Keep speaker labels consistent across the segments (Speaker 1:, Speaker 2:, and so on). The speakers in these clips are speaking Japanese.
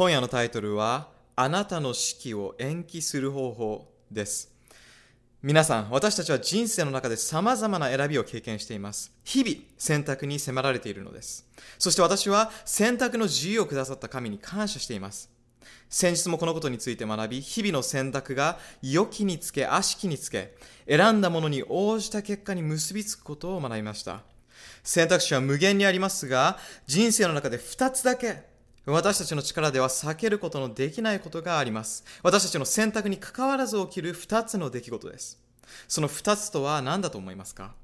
Speaker 1: 今夜のタイトルは、あなたの式を延期する方法です。皆さん、私たちは人生の中で様々な選びを経験しています。日々、選択に迫られているのです。そして私は選択の自由をくださった神に感謝しています。先日もこのことについて学び、日々の選択が良きにつけ、悪しきにつけ、選んだものに応じた結果に結びつくことを学びました。選択肢は無限にありますが、人生の中で2つだけ私たちの力では避けることのできないことがあります。私たちの選択に関わらず起きる2つの出来事です。その2つとは何だと思いますか？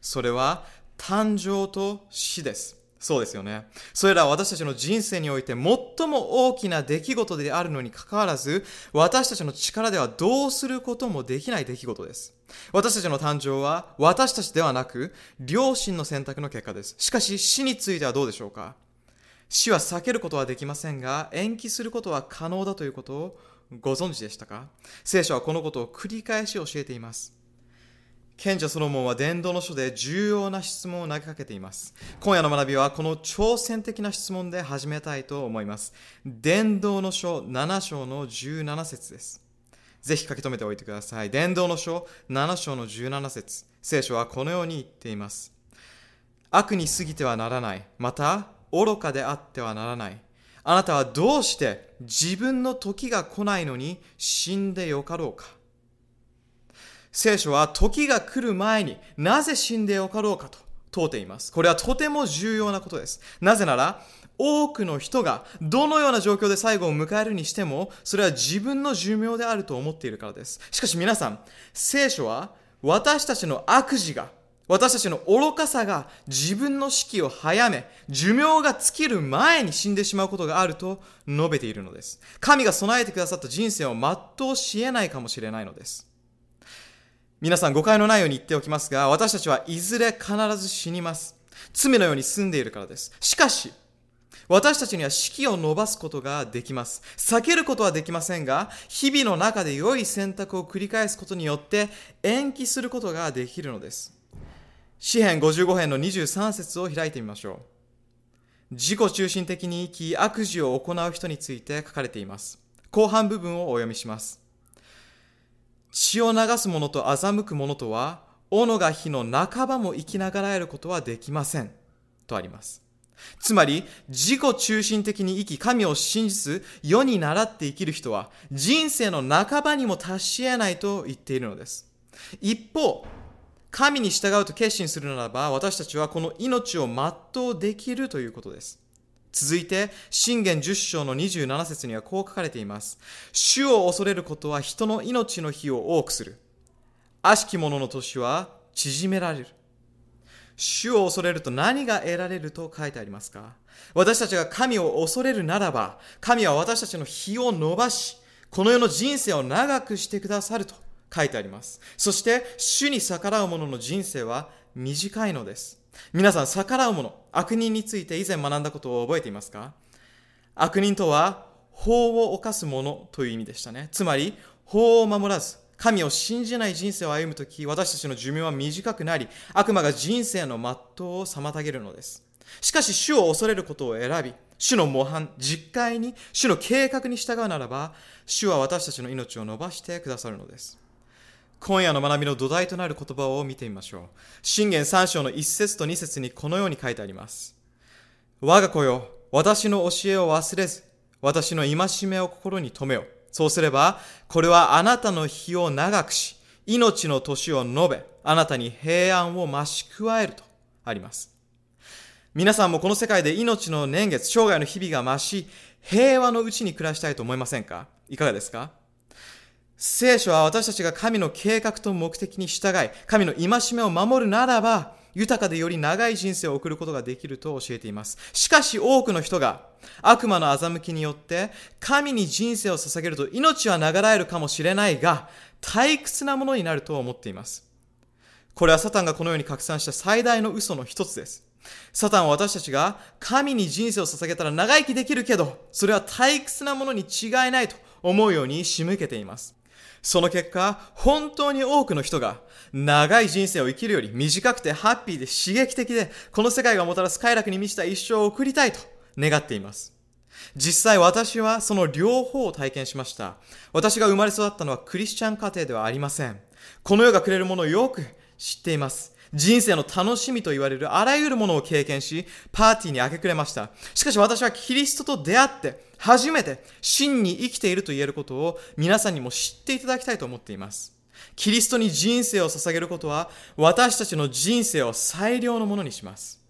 Speaker 1: それは誕生と死です。そうですよね。それらは私たちの人生において最も大きな出来事であるのにかかわらず、私たちの力ではどうすることもできない出来事です。私たちの誕生は私たちではなく、両親の選択の結果です。しかし死についてはどうでしょうか？死は避けることはできませんが、延期することは可能だということをご存知でしたか？聖書はこのことを繰り返し教えています。賢者ソロモンは伝道の書で重要な質問を投げかけています。今夜の学びはこの挑戦的な質問で始めたいと思います。伝道の書7章の17節です。ぜひ書き留めておいてください。伝道の書7章の17節聖書はこのように言っています。悪に過ぎてはならない。また、愚かであってはならない。あなたはどうして自分の時が来ないのに死んでよかろうか聖書は時が来る前になぜ死んでよかろうかと問うています。これはとても重要なことです。なぜなら、多くの人がどのような状況で最後を迎えるにしても、それは自分の寿命であると思っているからです。しかし皆さん、聖書は私たちの悪事が、私たちの愚かさが自分の死期を早め、寿命が尽きる前に死んでしまうことがあると述べているのです。神が備えてくださった人生を全うし得ないかもしれないのです。皆さん誤解のないように言っておきますが、私たちはいずれ必ず死にます。罪のように住んでいるからです。しかし、私たちには四季を伸ばすことができます。避けることはできませんが、日々の中で良い選択を繰り返すことによって延期することができるのです。詩編55編の23節を開いてみましょう。自己中心的に生き、悪事を行う人について書かれています。後半部分をお読みします。血を流す者と欺く者とは、斧が火の半ばも生きながらえることはできません。とあります。つまり、自己中心的に生き、神を信じず、世に倣って生きる人は、人生の半ばにも達し得ないと言っているのです。一方、神に従うと決心するならば、私たちはこの命を全うできるということです。続いて、信玄10章の27節にはこう書かれています。主を恐れることは人の命の日を多くする。悪しき者の年は縮められる。主を恐れると何が得られると書いてありますか？私たちが神を恐れるならば、神は私たちの日を伸ばし、この世の人生を長くしてくださると書いてあります。そして、主に逆らう者の人生は短いのです。皆さん、逆らう者、悪人について以前学んだことを覚えていますか？悪人とは、法を犯す者という意味でしたね。つまり、法を守らず、神を信じない人生を歩むとき、私たちの寿命は短くなり、悪魔が人生の全うを妨げるのです。しかし、主を恐れることを選び、主の模範、実会に、主の計画に従うならば、主は私たちの命を伸ばしてくださるのです。今夜の学びの土台となる言葉を見てみましょう。信玄3章の1節と2節にこのように書いてあります。我が子よ、私の教えを忘れず、私の戒めを心に留めよ。そうすれば、これはあなたの日を長くし、命の年を述べ、あなたに平安を増し加えるとあります。皆さんもこの世界で命の年月、生涯の日々が増し、平和のうちに暮らしたいと思いませんか？いかがですか？聖書は私たちが神の計画と目的に従い、神の戒めを守るならば、豊かでより長い人生を送ることができると教えています。しかし多くの人が悪魔の欺きによって神に人生を捧げると命は流らえるかもしれないが退屈なものになると思っています。これはサタンがこのように拡散した最大の嘘の一つです。サタンは私たちが神に人生を捧げたら長生きできるけど、それは退屈なものに違いないと思うように仕向けています。その結果、本当に多くの人が長い人生を生きるより短くてハッピーで刺激的で、この世界がもたらす快楽に満ちた一生を送りたいと願っています。実際私はその両方を体験しました。私が生まれ育ったのはクリスチャン家庭ではありません。この世がくれるものをよく知っています。人生の楽しみと言われるあらゆるものを経験し、パーティーに明け暮れました。しかし私はキリストと出会って、初めて真に生きていると言えることを皆さんにも知っていただきたいと思っています。キリストに人生を捧げることは、私たちの人生を最良のものにします。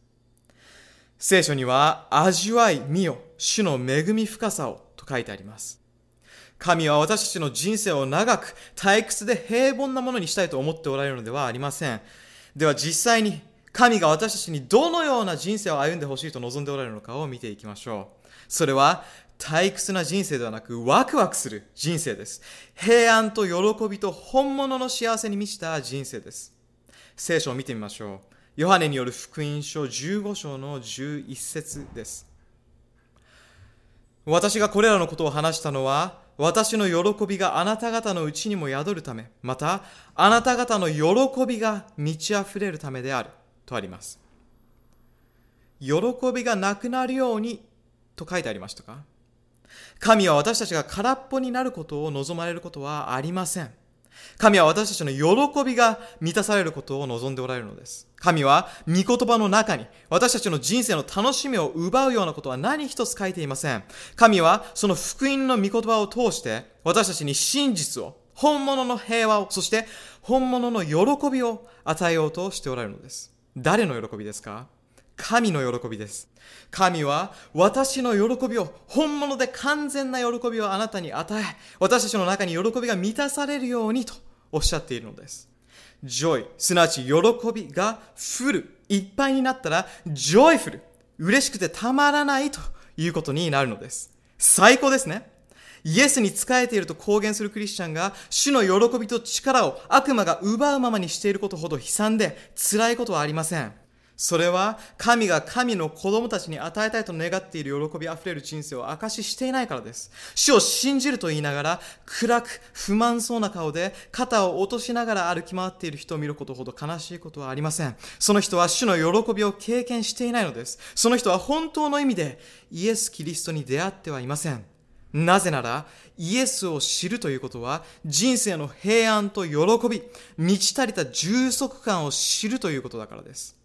Speaker 1: 聖書には、味わい、見よ、主の恵み深さをと書いてあります。神は私たちの人生を長く、退屈で平凡なものにしたいと思っておられるのではありません。では実際に、神が私たちにどのような人生を歩んでほしいと望んでおられるのかを見ていきましょう。それは、退屈な人生ではなく、ワクワクする人生です。平安と喜びと本物の幸せに満ちた人生です。聖書を見てみましょう。ヨハネによる福音書15章の11節です。私がこれらのことを話したのは、私の喜びがあなた方のうちにも宿るため、また、あなた方の喜びが満ち溢れるためである、とあります。喜びがなくなるように、と書いてありましたか？神は私たちが空っぽになることを望まれることはありません。神は私たちの喜びが満たされることを望んでおられるのです。神は御言葉の中に私たちの人生の楽しみを奪うようなことは何一つ書いていません。神はその福音の御言葉を通して私たちに真実を、本物の平和を、そして本物の喜びを与えようとしておられるのです。誰の喜びですか？神の喜びです。神は私の喜びを、本物で完全な喜びをあなたに与え、私たちの中に喜びが満たされるようにとおっしゃっているのです。joy、すなわち喜びがフル、いっぱいになったら、joyful、嬉しくてたまらないということになるのです。最高ですね。イエスに仕えていると公言するクリスチャンが、主の喜びと力を悪魔が奪うままにしていることほど悲惨で辛いことはありません。それは神が神の子供たちに与えたいと願っている喜びあふれる人生を証ししていないからです。主を信じると言いながら暗く不満そうな顔で肩を落としながら歩き回っている人を見ることほど悲しいことはありません。その人は主の喜びを経験していないのです。その人は本当の意味でイエス・キリストに出会ってはいません。なぜなら、イエスを知るということは、人生の平安と喜び、満ち足りた充足感を知るということだからです。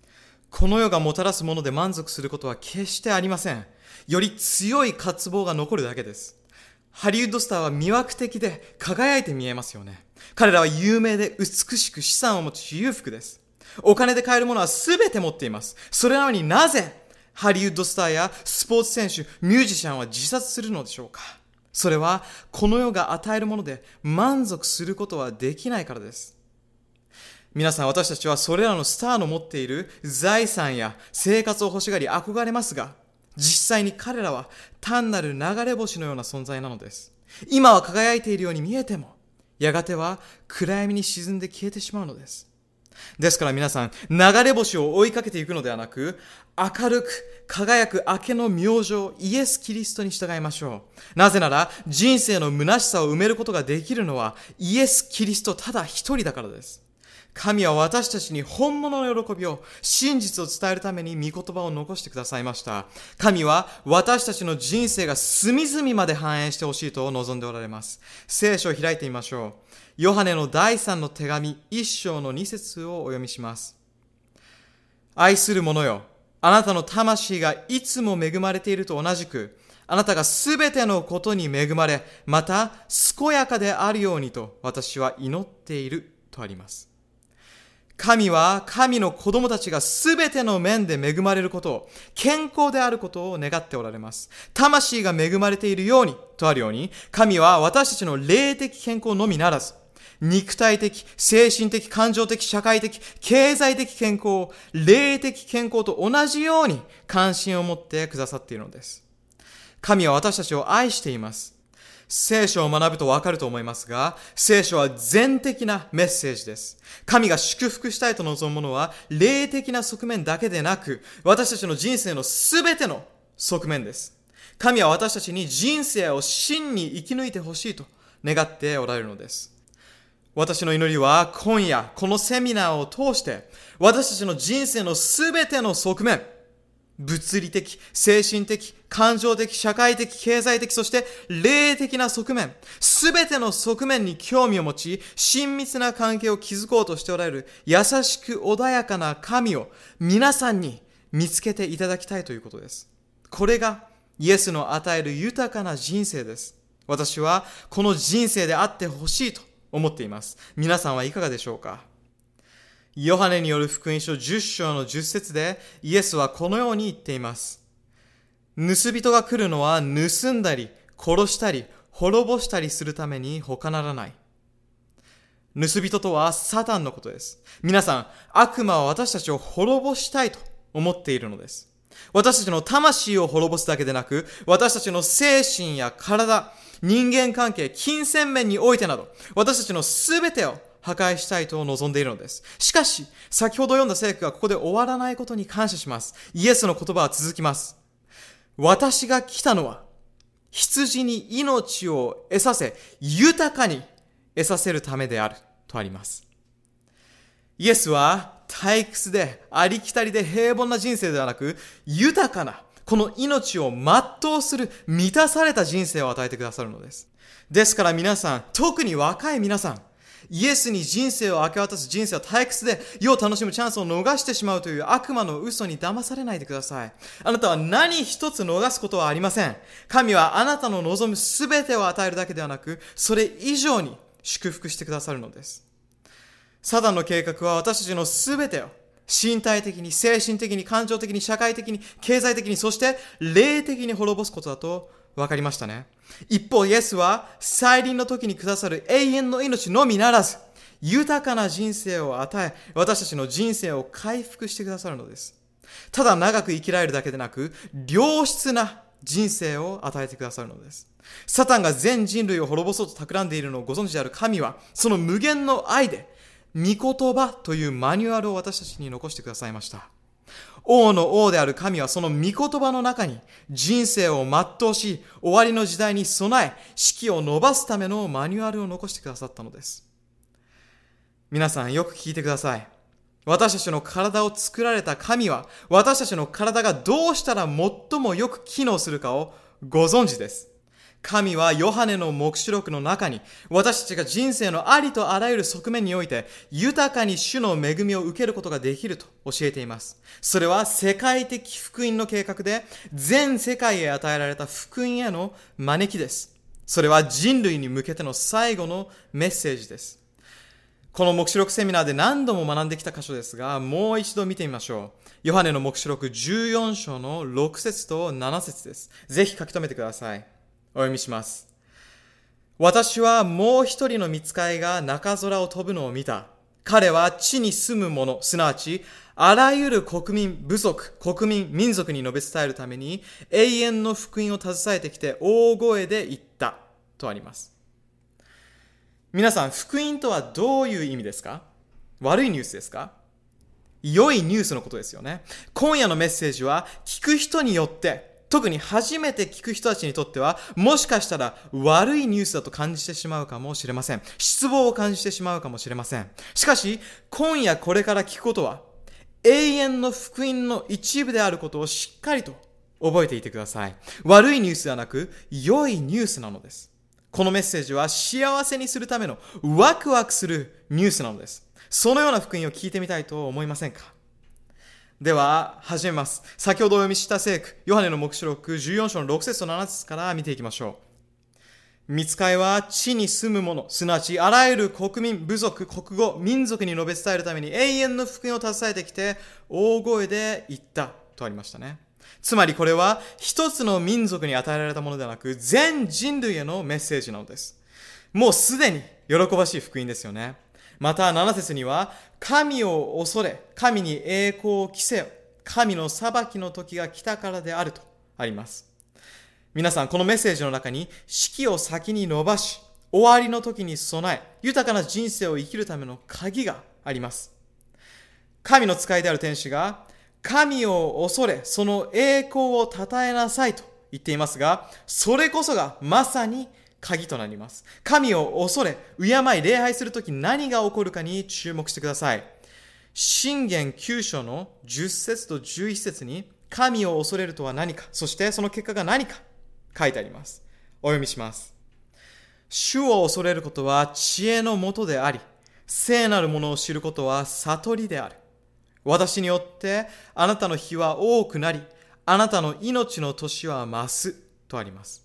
Speaker 1: この世がもたらすもので満足することは決してありません。より強い渇望が残るだけです。ハリウッドスターは魅惑的で輝いて見えますよね。彼らは有名で美しく資産を持ち裕福です。お金で買えるものは全て持っています。それなのになぜハリウッドスターやスポーツ選手、ミュージシャンは自殺するのでしょうかそれはこの世が与えるもので満足することはできないからです。皆さん私たちはそれらのスターの持っている財産や生活を欲しがり憧れますが、実際に彼らは単なる流れ星のような存在なのです。今は輝いているように見えても、やがては暗闇に沈んで消えてしまうのです。ですから皆さん、流れ星を追いかけていくのではなく、明るく輝く明けの明星、イエス・キリストに従いましょう。なぜなら、人生の虚しさを埋めることができるのは、イエス・キリストただ一人だからです。神は私たちに本物の喜びを、真実を伝えるために御言葉を残してくださいました。神は私たちの人生が隅々まで反映してほしいと望んでおられます。聖書を開いてみましょう。ヨハネの第三の手紙一章の二節をお読みします。愛する者よ、あなたの魂がいつも恵まれていると同じく、あなたがすべてのことに恵まれ、また健やかであるようにと私は祈っているとあります。神は神の子供たちがすべての面で恵まれることを、健康であることを願っておられます。魂が恵まれているようにとあるように、神は私たちの霊的健康のみならず、肉体的、精神的、感情的、社会的、経済的健康を、霊的健康と同じように関心を持ってくださっているのです。神は私たちを愛しています。聖書を学ぶとわかると思いますが、聖書は全的なメッセージです。神が祝福したいと望むものは、霊的な側面だけでなく、私たちの人生のすべての側面です。神は私たちに人生を真に生き抜いてほしいと願っておられるのです。私の祈りは今夜このセミナーを通して私たちの人生のすべての側面、物理的、精神的、感情的、社会的、経済的、そして霊的な側面、すべての側面に興味を持ち、親密な関係を築こうとしておられる優しく穏やかな神を皆さんに見つけていただきたいということです。これがイエスの与える豊かな人生です。私はこの人生であってほしいと思っています。皆さんはいかがでしょうか？ヨハネによる福音書10章の10節でイエスはこのように言っています。盗人が来るのは盗んだり、殺したり、滅ぼしたりするために他ならない。盗人とはサタンのことです。皆さん、悪魔は私たちを滅ぼしたいと思っているのです。私たちの魂を滅ぼすだけでなく、私たちの精神や体、人間関係、金銭面においてなど、私たちのすべてを破壊したいと望んでいるのです。しかし、先ほど読んだ聖句がここで終わらないことに感謝します。イエスの言葉は続きます。私が来たのは、羊に命を得させ、豊かに得させるためである、とあります。イエスは退屈でありきたりで平凡な人生ではなく、豊かな、この命を全うする、満たされた人生を与えてくださるのです。ですから皆さん、特に若い皆さん、イエスに人生を明け渡す人生は退屈で、世を楽しむチャンスを逃してしまうという悪魔の嘘に騙されないでください。あなたは何一つ逃すことはありません。神はあなたの望む全てを与えるだけではなく、それ以上に祝福してくださるのです。サダンの計画は私たちの全てを身体的に、精神的に、感情的に、社会的に、経済的に、そして霊的に滅ぼすことだと分かりましたね。一方、イエスは再臨の時にくださる永遠の命のみならず、豊かな人生を与え、私たちの人生を回復してくださるのです。ただ長く生きられるだけでなく、良質な人生を与えてくださるのです。サタンが全人類を滅ぼそうと企んでいるのをご存知である神は、その無限の愛で、御言葉というマニュアルを私たちに残してくださいました。王の王である神はその御言葉の中に人生を全うし、終わりの時代に備え、式を伸ばすためのマニュアルを残してくださったのです。皆さんよく聞いてください。私たちの体を作られた神は、私たちの体がどうしたら最もよく機能するかをご存知です。神はヨハネの目視録の中に私たちが人生のありとあらゆる側面において豊かに主の恵みを受けることができると教えています。それは世界的福音の計画で全世界へ与えられた福音への招きです。それは人類に向けての最後のメッセージです。この目視録セミナーで何度も学んできた箇所ですが、もう一度見てみましょう。ヨハネの目視録14章の6節と7節です。ぜひ書き留めてください。お読みします。私はもう一人の見つかいが中空を飛ぶのを見た。彼は地に住む者、すなわち、あらゆる国民、部族、国民、民族に述べ伝えるために、永遠の福音を携えてきて大声で言った。とあります。皆さん、福音とはどういう意味ですか？悪いニュースですか？良いニュースのことですよね。今夜のメッセージは、聞く人によって、特に初めて聞く人たちにとっては、もしかしたら悪いニュースだと感じてしまうかもしれません。失望を感じてしまうかもしれません。しかし、今夜これから聞くことは、永遠の福音の一部であることをしっかりと覚えていてください。悪いニュースではなく、良いニュースなのです。このメッセージは幸せにするためのワクワクするニュースなのです。そのような福音を聞いてみたいと思いませんか？では、始めます。先ほどお読みした聖句、ヨハネの目視録14章の6節と7節から見ていきましょう。見つかいは地に住む者、すなわちあらゆる国民、部族、国語、民族に述べ伝えるために永遠の福音を携えてきて、大声で言ったとありましたね。つまりこれは一つの民族に与えられたものではなく、全人類へのメッセージなのです。もうすでに喜ばしい福音ですよね。また7節には、神を恐れ、神に栄光を着せよ。神の裁きの時が来たからであるとあります。皆さん、このメッセージの中に、式を先に伸ばし、終わりの時に備え、豊かな人生を生きるための鍵があります。神の使いである天使が、神を恐れ、その栄光を称えなさいと言っていますが、それこそがまさに鍵となります。神を恐れ、敬い、礼拝するとき何が起こるかに注目してください。信玄9章の10節と11節に神を恐れるとは何か、そしてその結果が何か書いてあります。お読みします。主を恐れることは知恵のもとであり、聖なるものを知ることは悟りである。私によってあなたの日は多くなり、あなたの命の年は増すとあります。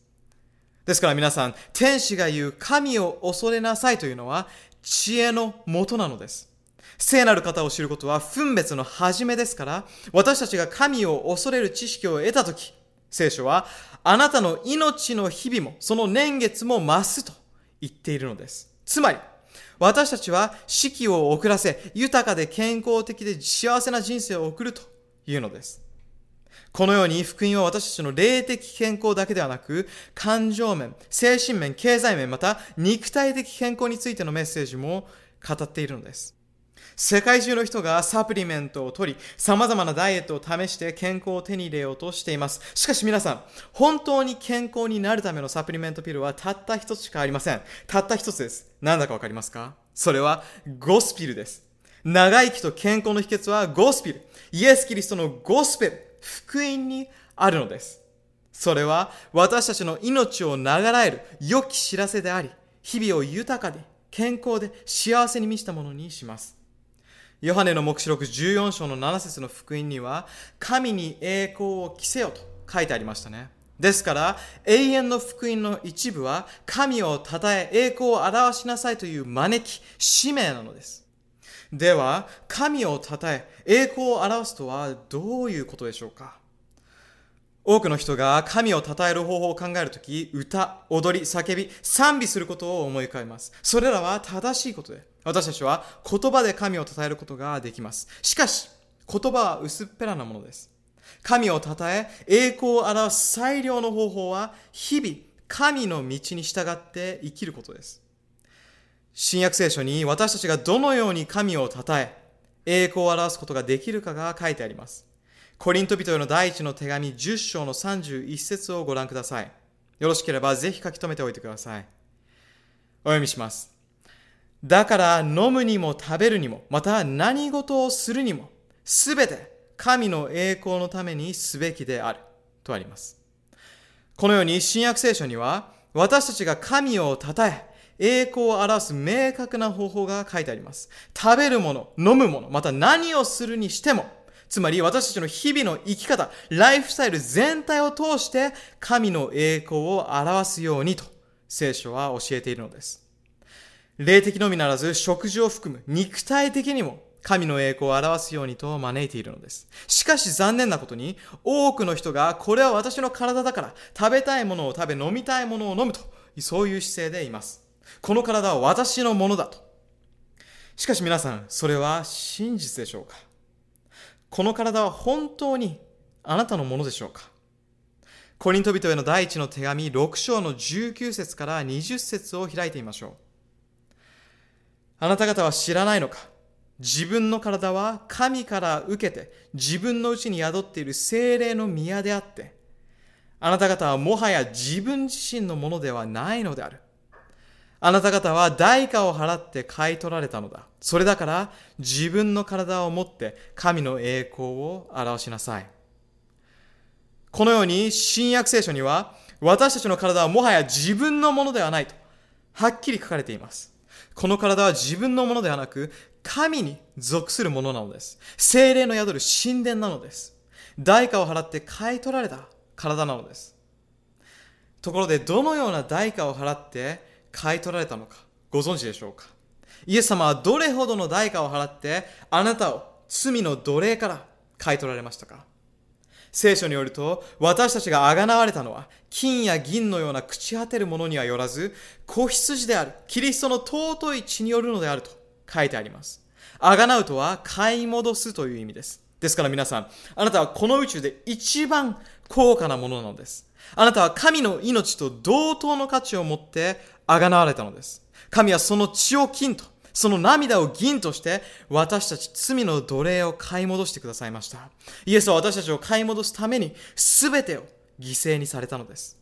Speaker 1: ですから皆さん、天使が言う神を恐れなさいというのは知恵のもとなのです。聖なる方を知ることは分別の始めですから、私たちが神を恐れる知識を得たとき、聖書は、あなたの命の日々も、その年月も増すと言っているのです。つまり、私たちは四季を遅らせ、豊かで健康的で幸せな人生を送るというのです。このように福音は私たちの霊的健康だけではなく、感情面、精神面、経済面、また肉体的健康についてのメッセージも語っているのです。世界中の人がサプリメントを取り、様々なダイエットを試して健康を手に入れようとしています。しかし皆さん、本当に健康になるためのサプリメントピルはたった一つしかありません。たった一つです。何だかわかりますか？それはゴスピルです。長生きと健康の秘訣はゴスピル。イエス・キリストのゴスペル、福音にあるのです。それは私たちの命を流える良き知らせであり、日々を豊かで健康で幸せに満ちたものにします。ヨハネの黙示録14章の7節の福音には、神に栄光を着せよと書いてありましたね。ですから、永遠の福音の一部は、神を称え、栄光を表しなさいという招き、使命なのです。では、神を称え、栄光を表すとはどういうことでしょうか？多くの人が神を称える方法を考えるとき、歌、踊り、叫び、賛美することを思い浮かべます。それらは正しいことで、私たちは言葉で神を称えることができます。しかし、言葉は薄っぺらなものです。神を称え、栄光を表す最良の方法は、日々、神の道に従って生きることです。新約聖書に私たちがどのように神を称え、栄光を表すことができるかが書いてあります。コリント人への第一の手紙10章の31節をご覧ください。よろしければぜひ書き留めておいてください。お読みします。だから飲むにも食べるにも、また何事をするにも、すべて神の栄光のためにすべきである。とあります。このように新約聖書には、私たちが神を称え、栄光を表す明確な方法が書いてあります。食べるもの、飲むもの、また何をするにしても、つまり私たちの日々の生き方、ライフスタイル全体を通して神の栄光を表すようにと聖書は教えているのです。霊的のみならず食事を含む肉体的にも神の栄光を表すようにと招いているのです。しかし残念なことに多くの人がこれは私の体だから食べたいものを食べ飲みたいものを飲むとそういう姿勢でいます。この体は私のものだと。しかし皆さん、それは真実でしょうか？この体は本当にあなたのものでしょうか？コリント人への第一の手紙6章の19節から20節を開いてみましょう。あなた方は知らないのか？自分の体は神から受けて自分のうちに宿っている精霊の宮であって、あなた方はもはや自分自身のものではないのである。あなた方は代価を払って買い取られたのだ。それだから自分の体を持って神の栄光を表しなさい。このように新約聖書には私たちの体はもはや自分のものではないとはっきり書かれています。この体は自分のものではなく、神に属するものなのです。精霊の宿る神殿なのです。代価を払って買い取られた体なのです。ところで、どのような代価を払って買い取られたのか、ご存知でしょうか？イエス様はどれほどの代価を払って、あなたを罪の奴隷から買い取られましたか？聖書によると、私たちが贖われたのは、金や銀のような朽ち果てるものにはよらず、子羊である、キリストの尊い血によるのであると書いてあります。贖うとは買い戻すという意味です。ですから皆さん、あなたはこの宇宙で一番高価なものなのです。あなたは神の命と同等の価値を持って贖われたのです。神はその血を金とその涙を銀として私たち罪の奴隷を買い戻してくださいました。イエスは私たちを買い戻すために全てを犠牲にされたのです。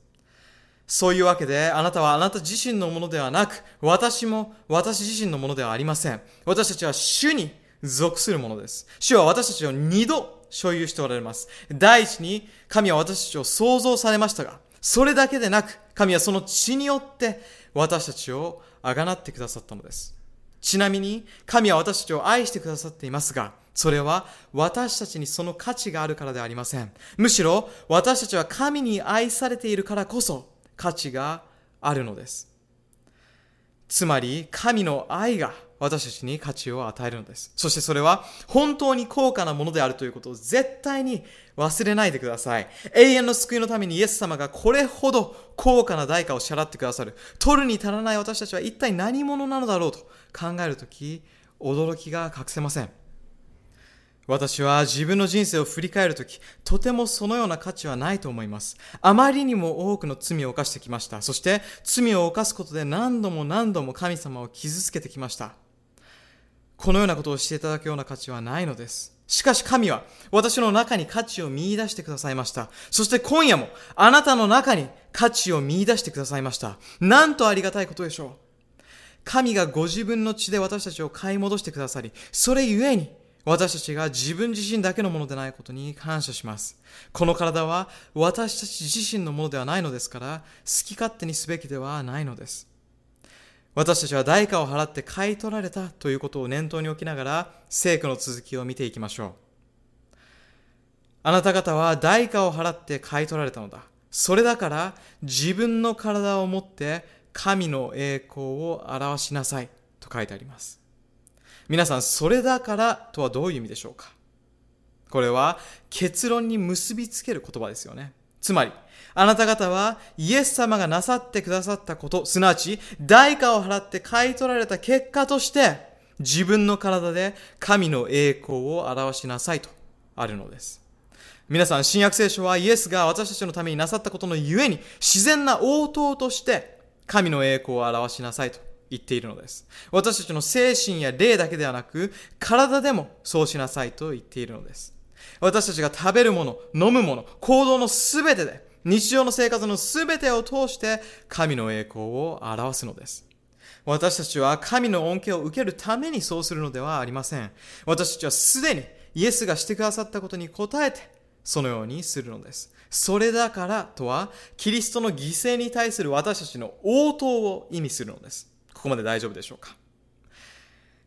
Speaker 1: そういうわけで、あなたはあなた自身のものではなく、私も私自身のものではありません。私たちは主に属するものです。主は私たちを二度所有しておられます。第一に、神は私たちを創造されましたが、それだけでなく、神はその血によって私たちをあがなってくださったのです。ちなみに、神は私たちを愛してくださっていますが、それは私たちにその価値があるからではありません。むしろ私たちは神に愛されているからこそ価値があるのです。つまり、神の愛が私たちに価値を与えるのです。そしてそれは本当に高価なものであるということを絶対に忘れないでください。永遠の救いのためにイエス様がこれほど高価な代価を支払ってくださる。取るに足らない私たちは一体何者なのだろうと考えるとき、驚きが隠せません。私は自分の人生を振り返るとき、とてもそのような価値はないと思います。あまりにも多くの罪を犯してきました。そして罪を犯すことで何度も何度も神様を傷つけてきました。このようなことをしていただくような価値はないのです。しかし神は私の中に価値を見出してくださいました。そして今夜もあなたの中に価値を見出してくださいました。なんとありがたいことでしょう。神がご自分の血で私たちを買い戻してくださり、それゆえに私たちが自分自身だけのものでないことに感謝します。この体は私たち自身のものではないのですから、好き勝手にすべきではないのです。私たちは代価を払って買い取られたということを念頭に置きながら、聖句の続きを見ていきましょう。あなた方は代価を払って買い取られたのだ。それだから自分の体を持って神の栄光を表しなさいと書いてあります。皆さん、それだからとはどういう意味でしょうかこれは結論に結びつける言葉ですよね。つまり、あなた方はイエス様がなさってくださったこと、すなわち代価を払って買い取られた結果として、自分の体で神の栄光を表しなさいとあるのです。皆さん、新約聖書はイエスが私たちのためになさったことのゆえに、自然な応答として神の栄光を表しなさいと言っているのです。私たちの精神や霊だけではなく、体でもそうしなさいと言っているのです。私たちが食べるもの、飲むもの、行動のすべてで、日常の生活のすべてを通して神の栄光を表すのです。私たちは神の恩恵を受けるためにそうするのではありません。私たちはすでにイエスがしてくださったことに応えて、そのようにするのです。それだからとは、キリストの犠牲に対する私たちの応答を意味するのです。ここまで大丈夫でしょうか？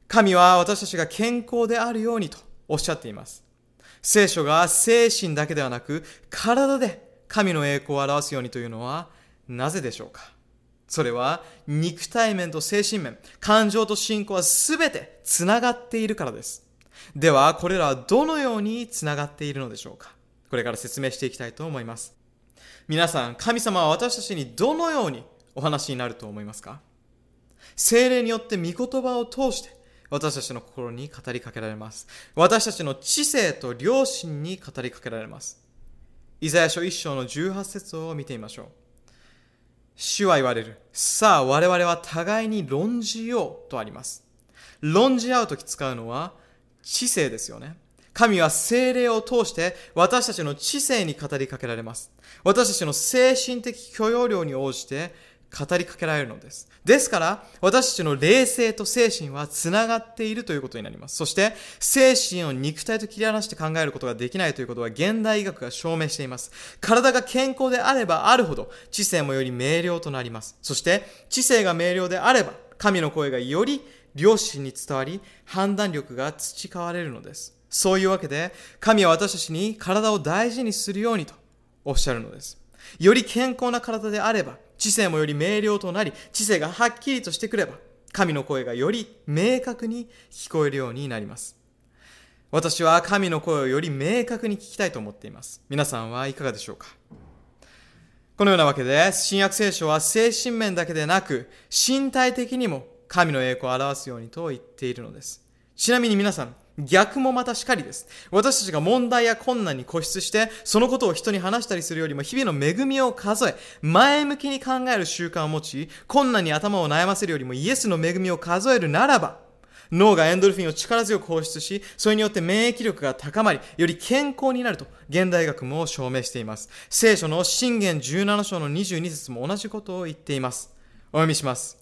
Speaker 1: 神は私たちが健康であるようにとおっしゃっています。聖書が精神だけではなく体で神の栄光を表すようにというのはなぜでしょうか？それは肉体面と精神面、感情と信仰は全てつながっているからです。では、これらはどのようにつながっているのでしょうか？これから説明していきたいと思います。皆さん、神様は私たちにどのようにお話になると思いますか？精霊によって御言葉を通して私たちの心に語りかけられます。私たちの知性と良心に語りかけられます。イザヤ書1章の18節を見てみましょう。主は言われる。さあ我々は互いに論じようとあります。論じ合うとき使うのは知性ですよね。神は精霊を通して私たちの知性に語りかけられます。私たちの精神的許容量に応じて語りかけられるのです。ですから、私たちの霊性と精神は繋がっているということになります。そして、精神を肉体と切り離して考えることができないということは現代医学が証明しています。体が健康であればあるほど、知性もより明瞭となります。そして、知性が明瞭であれば、神の声がより良心に伝わり、判断力が培われるのです。そういうわけで、神は私たちに体を大事にするようにとおっしゃるのです。より健康な体であれば、知性もより明瞭となり、知性がはっきりとしてくれば、神の声がより明確に聞こえるようになります。私は神の声をより明確に聞きたいと思っています。皆さんはいかがでしょうか？このようなわけで、新約聖書は精神面だけでなく、身体的にも神の栄光を表すようにと言っているのです。ちなみに皆さん、逆もまたしかりです。私たちが問題や困難に固執して、そのことを人に話したりするよりも日々の恵みを数え、前向きに考える習慣を持ち、困難に頭を悩ませるよりもイエスの恵みを数えるならば、脳がエンドルフィンを力強く放出し、それによって免疫力が高まり、より健康になると、現代学も証明しています。聖書の信玄17章の22節も同じことを言っています。お読みします。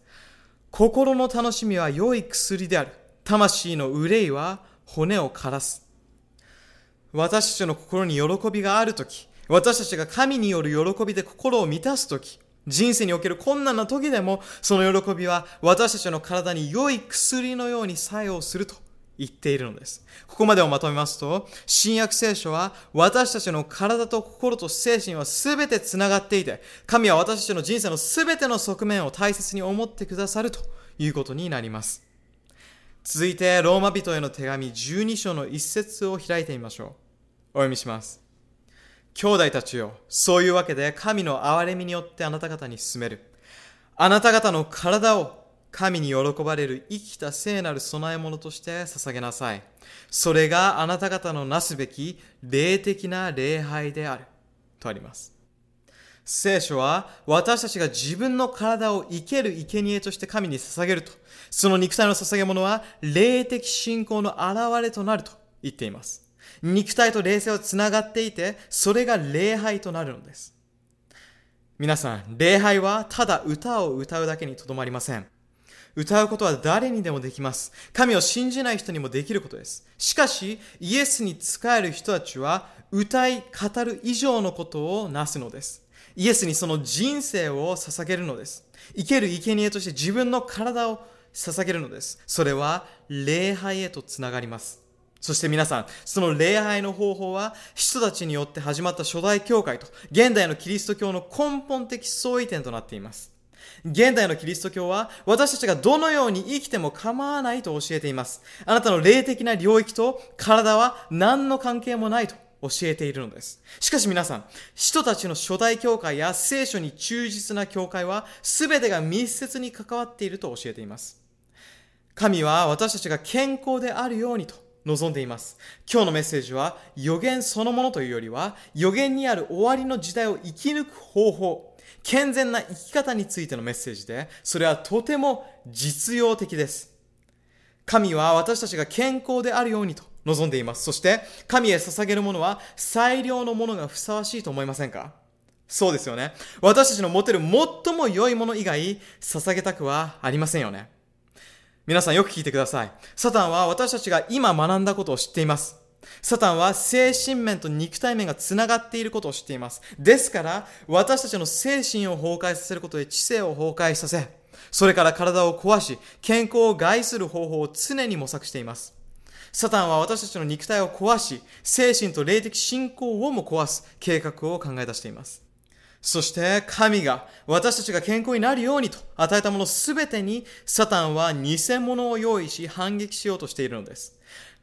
Speaker 1: 心の楽しみは良い薬である。魂の憂いは骨を枯らす。私たちの心に喜びがあるとき、私たちが神による喜びで心を満たすとき、人生における困難な時でも、その喜びは私たちの体に良い薬のように作用すると言っているのです。ここまでをまとめますと、新約聖書は私たちの体と心と精神は全て繋がっていて、神は私たちの人生の全ての側面を大切に思ってくださるということになります。続いて、ローマ人への手紙12章の一節を開いてみましょう。お読みします。兄弟たちよ、そういうわけで神の憐れみによってあなた方に進める。あなた方の体を神に喜ばれる生きた聖なる供え物として捧げなさい。それがあなた方のなすべき霊的な礼拝である。とあります。聖書は私たちが自分の体を生ける生贄として神に捧げると、その肉体の捧げ物は霊的信仰の現れとなると言っています。肉体と霊性はつながっていて、それが礼拝となるのです。皆さん、礼拝はただ歌を歌うだけにとどまりません。歌うことは誰にでもできます。神を信じない人にもできることです。しかし、イエスに仕える人たちは、歌い、語る以上のことをなすのです。イエスにその人生を捧げるのです。生ける生贄として自分の体を捧げるのです。それは礼拝へとつながります。そして皆さん、その礼拝の方法は、人たちによって始まった初代教会と、現代のキリスト教の根本的相違点となっています。現代のキリスト教は、私たちがどのように生きても構わないと教えています。あなたの霊的な領域と体は何の関係もないと教えているのです。しかし皆さん、人たちの初代教会や聖書に忠実な教会は、全てが密接に関わっていると教えています。神は私たちが健康であるようにと望んでいます。今日のメッセージは予言そのものというよりは予言にある終わりの時代を生き抜く方法、健全な生き方についてのメッセージで、それはとても実用的です。神は私たちが健康であるようにと望んでいます。そして神へ捧げるものは最良のものがふさわしいと思いませんか？そうですよね。私たちの持てる最も良いもの以外捧げたくはありませんよね。皆さんよく聞いてください。サタンは私たちが今学んだことを知っています。サタンは精神面と肉体面が繋がっていることを知っています。ですから、私たちの精神を崩壊させることで知性を崩壊させ、それから体を壊し、健康を害する方法を常に模索しています。サタンは私たちの肉体を壊し、精神と霊的信仰をも壊す計画を考え出しています。そして神が私たちが健康になるようにと与えたものすべてにサタンは偽物を用意し反撃しようとしているのです。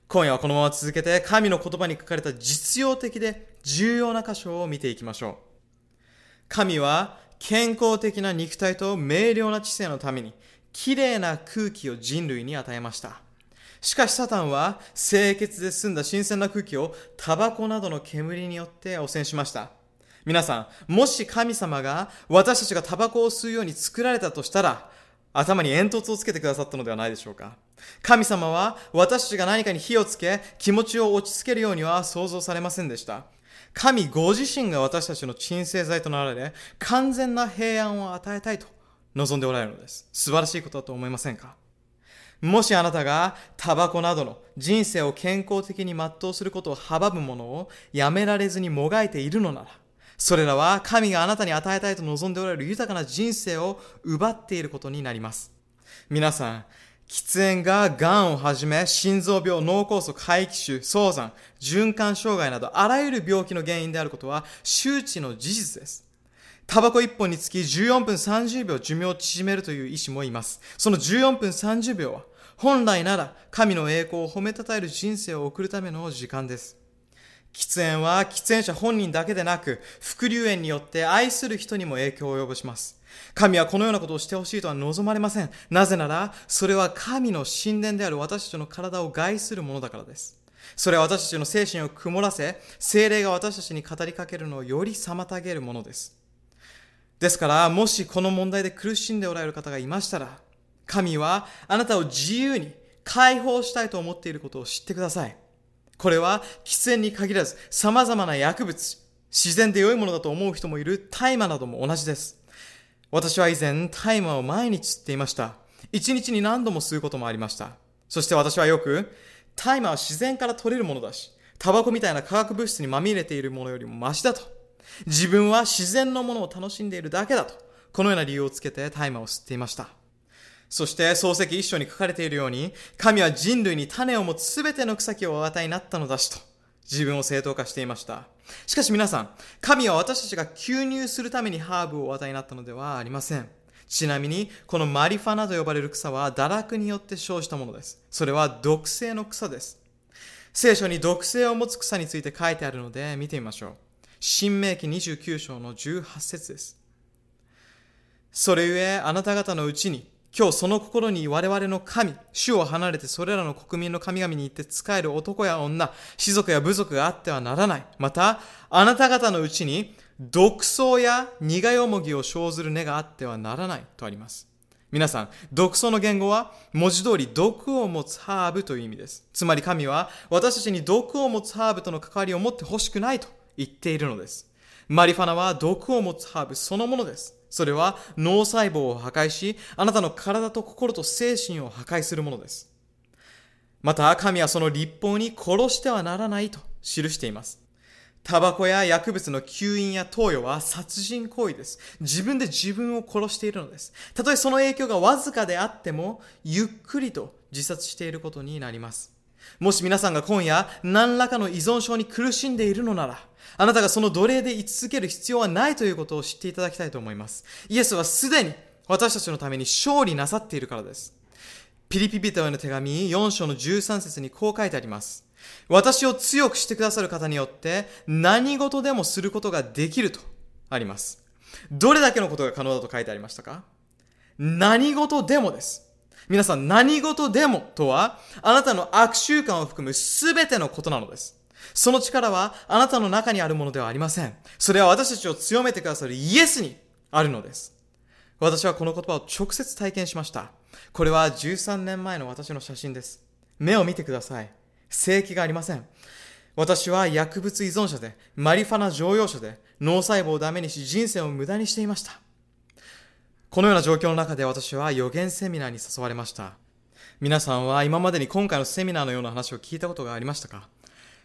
Speaker 1: 今夜はこのまま続けて神の言葉に書かれた実用的で重要な箇所を見ていきましょう。神は健康的な肉体と明瞭な知性のために綺麗な空気を人類に与えました。しかしサタンは清潔で澄んだ新鮮な空気をタバコなどの煙によって汚染しました。皆さん、もし神様が私たちがタバコを吸うように作られたとしたら、頭に煙突をつけてくださったのではないでしょうか。神様は私たちが何かに火をつけ、気持ちを落ち着けるようには想像されませんでした。神ご自身が私たちの鎮静剤となられ、完全な平安を与えたいと望んでおられるのです。素晴らしいことだと思いませんか？もしあなたがタバコなどの人生を健康的に全うすることを阻むものをやめられずにもがいているのなら、それらは神があなたに与えたいと望んでおられる豊かな人生を奪っていることになります。皆さん、喫煙が癌をはじめ、心臓病、脳梗塞、肺気腫、早産、循環障害など、あらゆる病気の原因であることは周知の事実です。タバコ1本につき14分30秒寿命を縮めるという医師もいます。その14分30秒は、本来なら神の栄光を褒めたたえる人生を送るための時間です。喫煙は喫煙者本人だけでなく、副流炎によって愛する人にも影響を及ぼします。神はこのようなことをしてほしいとは望まれません。なぜなら、それは神の神殿である私たちの体を害するものだからです。それは私たちの精神を曇らせ、精霊が私たちに語りかけるのをより妨げるものです。ですから、もしこの問題で苦しんでおられる方がいましたら、神はあなたを自由に解放したいと思っていることを知ってください。これは喫煙に限らず様々な薬物、自然で良いものだと思う人もいる大麻なども同じです。私は以前大麻を毎日吸っていました。一日に何度も吸うこともありました。そして私はよく、大麻は自然から取れるものだし、タバコみたいな化学物質にまみれているものよりもマシだと。自分は自然のものを楽しんでいるだけだと。このような理由をつけて大麻を吸っていました。そして漱石一章に書かれているように、神は人類に種を持つすべての草木をお与えになったのだしと、自分を正当化していました。しかし皆さん、神は私たちが吸入するためにハーブをお与えになったのではありません。ちなみに、このマリファナと呼ばれる草は堕落によって生じたものです。それは毒性の草です。聖書に毒性を持つ草について書いてあるので見てみましょう。新明記29章の18節です。それゆえあなた方のうちに今日その心に我々の神、主を離れてそれらの国民の神々に行って仕える男や女、士族や部族があってはならない。また、あなた方のうちに独草や苦よもぎを生ずる根があってはならないとあります。皆さん、独草の言語は文字通り毒を持つハーブという意味です。つまり神は私たちに毒を持つハーブとの関わりを持ってほしくないと言っているのです。マリファナは毒を持つハーブそのものです。それは脳細胞を破壊し、あなたの体と心と精神を破壊するものです。また、神はその立法に殺してはならないと記しています。タバコや薬物の吸引や投与は殺人行為です。自分で自分を殺しているのです。たとえその影響がわずかであっても、ゆっくりと自殺していることになります。もし皆さんが今夜何らかの依存症に苦しんでいるのなら、あなたがその奴隷で居続ける必要はないということを知っていただきたいと思います。イエスはすでに私たちのために勝利なさっているからです。ピリピピトへの手紙4章の13節にこう書いてあります。私を強くしてくださる方によって何事でもすることができるとあります。どれだけのことが可能だと書いてありましたか？何事でもです。皆さん何事でもとはあなたの悪習慣を含むすべてのことなのです。その力はあなたの中にあるものではありません。それは私たちを強めてくださるイエスにあるのです。私はこの言葉を直接体験しました。これは13年前の私の写真です。目を見てください。正気がありません。私は薬物依存者で、マリファナ常用者で、脳細胞をダメにし人生を無駄にしていました。このような状況の中で私は予言セミナーに誘われました。皆さんは今までに今回のセミナーのような話を聞いたことがありましたか？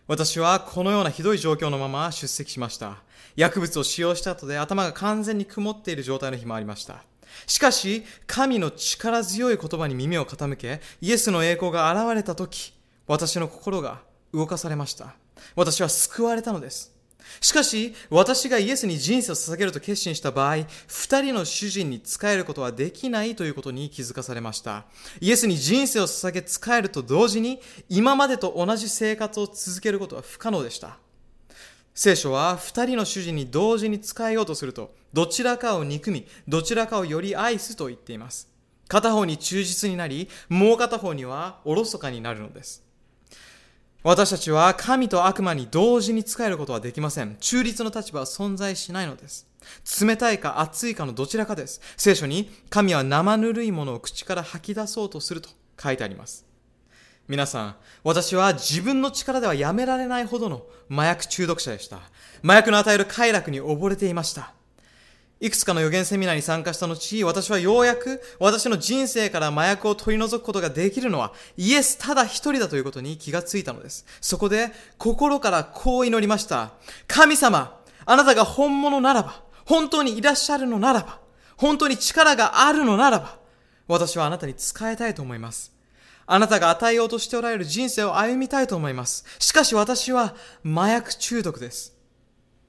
Speaker 1: 私はこのようなひどい状況のまま出席しました。薬物を使用した後で頭が完全に曇っている状態の日もありました。しかし、神の力強い言葉に耳を傾け、イエスの栄光が現れた時、私の心が動かされました。私は救われたのです。しかし、私がイエスに人生を捧げると決心した場合、二人の主人に仕えることはできないということに気づかされました。イエスに人生を捧げ仕えると同時に、今までと同じ生活を続けることは不可能でした。聖書は二人の主人に同時に仕えようとすると、どちらかを憎み、どちらかをより愛すと言っています。片方に忠実になり、もう片方にはおろそかになるのです。私たちは神と悪魔に同時に仕えることはできません。中立の立場は存在しないのです。冷たいか熱いかのどちらかです。聖書に神は生ぬるいものを口から吐き出そうとすると書いてあります。皆さん、私は自分の力ではやめられないほどの麻薬中毒者でした。麻薬の与える快楽に溺れていました。いくつかの予言セミナーに参加した後、私はようやく私の人生から麻薬を取り除くことができるのはイエスただ一人だということに気がついたのです。そこで心からこう祈りました。神様、あなたが本物ならば、本当にいらっしゃるのならば、本当に力があるのならば、私はあなたに仕えたいと思います。あなたが与えようとしておられる人生を歩みたいと思います。しかし私は麻薬中毒です。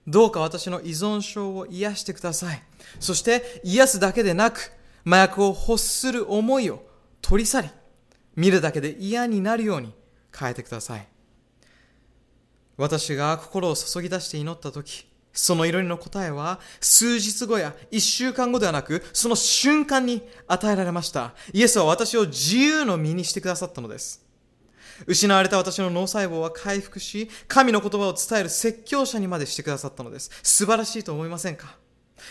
Speaker 1: どうか私の依存症を癒してください。そして癒すだけでなく、麻薬を欲する思いを取り去り、見るだけで嫌になるように変えてください。私が心を注ぎ出して祈った時、その祈りの答えは数日後や一週間後ではなく、その瞬間に与えられました。イエスは私を自由の身にしてくださったのです。失われた私の脳細胞は回復し、神の言葉を伝える説教者にまでしてくださったのです。素晴らしいと思いませんか？